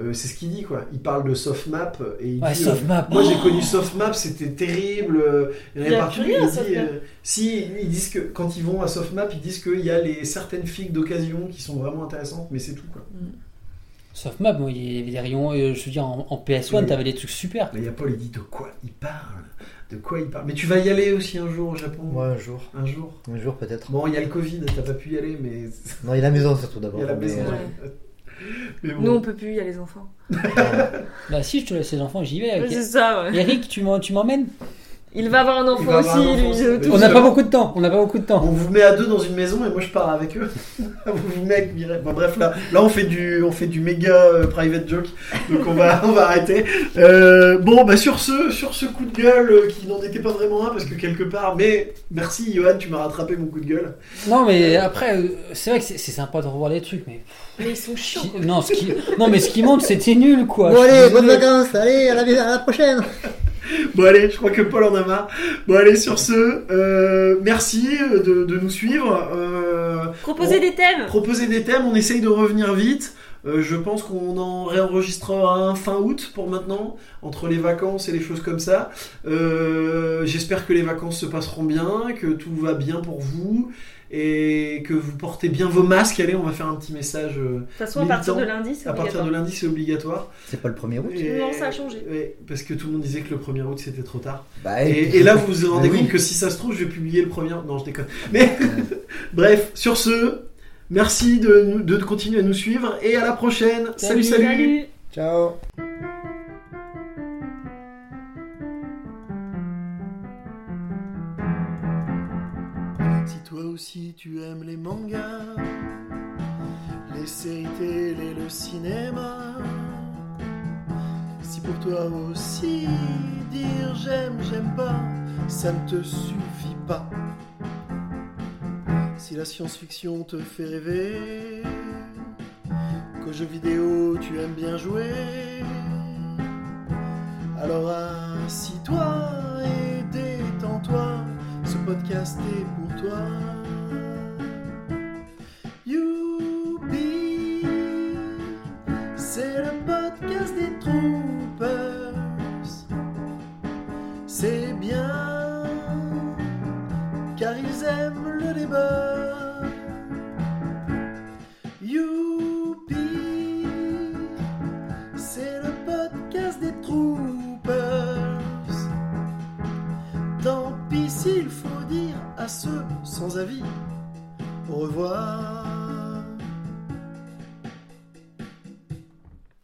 A: euh, c'est ce qu'il dit quoi. Il parle de softmap et il
D: Ouais,
A: dit.
D: Softmap.
A: Moi j'ai
D: Oh
A: connu Softmap, c'était terrible. euh, Il y
B: Il a
A: partout.
B: plus rien,
A: il dit,
B: Softmap.
A: euh, si, ils disent que quand ils vont à Softmap, ils disent qu'il y a les certaines figues d'occasion qui sont vraiment intéressantes, mais c'est tout quoi.
D: Softmap, moi, il y avait des rayons, euh, je veux dire, en, en PS1,
A: Oui.
D: t'avais des trucs super.
A: Mais il y a Paul, il dit de quoi il parle? De quoi il parle? Mais tu vas y aller aussi un jour au Japon
C: Ouais, un jour.
A: Un jour
C: Un jour peut-être.
A: Bon, il y a le Covid, t'as pas pu y aller, mais
C: Non, il y a la maison surtout
A: il
C: d'abord.
A: y a la
C: mais,
A: maison.
C: euh,
B: ouais.
A: Mais bon.
B: Nous, on peut plus, il y a les enfants.
D: Bah si, je te laisse les enfants, j'y vais.
B: Ouais,
D: ok.
B: C'est ça, ouais.
D: Eric, tu m'en- tu m'emmènes?
B: Il va avoir un
A: Il
B: enfant
A: avoir
B: aussi,
A: un enfant
B: lui.
A: aussi,
B: euh,
D: On n'a pas beaucoup de temps, on n'a pas beaucoup de temps.
A: On vous met à deux dans une maison et moi je pars avec eux. vous vous mettez avec Mireille. Bon, bref, là, là on fait du, on fait du méga euh, private joke, donc on va, on va arrêter. Euh, bon, bah sur ce, sur ce coup de gueule euh, qui n'en était pas vraiment un parce que quelque part, mais merci Johan, tu m'as rattrapé mon coup de gueule.
D: Non, mais après, euh, c'est vrai que c'est c'est sympa de revoir les trucs, mais.
B: Mais ils sont chiants.
D: qui- Non, ce qui... non, mais ce qui monte, c'était nul, quoi.
C: Bon allez, bonnes vacances, allez, à la, à la prochaine
A: Bon allez, je crois que Paul en a marre. Bon allez, sur ce, euh, merci de, de nous suivre. Euh,
B: Proposer
A: on-
B: des thèmes.
A: proposer des thèmes, on essaye de revenir vite. Euh, je pense qu'on en réenregistrera un fin août pour maintenant, entre les vacances et les choses comme ça. J'espère que les vacances se passeront bien, que tout va bien pour vous et que vous portez bien vos masques. Allez, on va faire un petit message. euh,
B: De toute façon, à partir de lundi, c'est
A: à partir
B: obligatoire.
A: de lundi, c'est obligatoire.
C: C'est pas le 1er août
A: Et-
B: Non, ça a changé.
A: parce que tout le monde disait que le 1er août c'était trop tard.
C: Bah,
A: Et, et là, vous vous rendez
C: oui.
A: compte que si ça se trouve, je vais publier le premier. Non, je déconne. Mais bref, sur ce, merci de, continuer à nous suivre et à la prochaine. salut.
D: Salut.
A: salut.
B: Salut.
C: Ciao
A: aussi tu aimes les mangas, les séries télé, le cinéma, si pour toi aussi dire j'aime, j'aime pas, ça ne te suffit pas. Si la science-fiction te fait rêver, qu'aux jeux vidéo tu aimes bien jouer, alors assis-toi et détends-toi, ce podcast est pour toi. Podcast des troopers. C'est bien, car ils aiment le débat. Youpi, c'est le podcast des troopers. Tant pis s'il faut dire à ceux sans avis au revoir.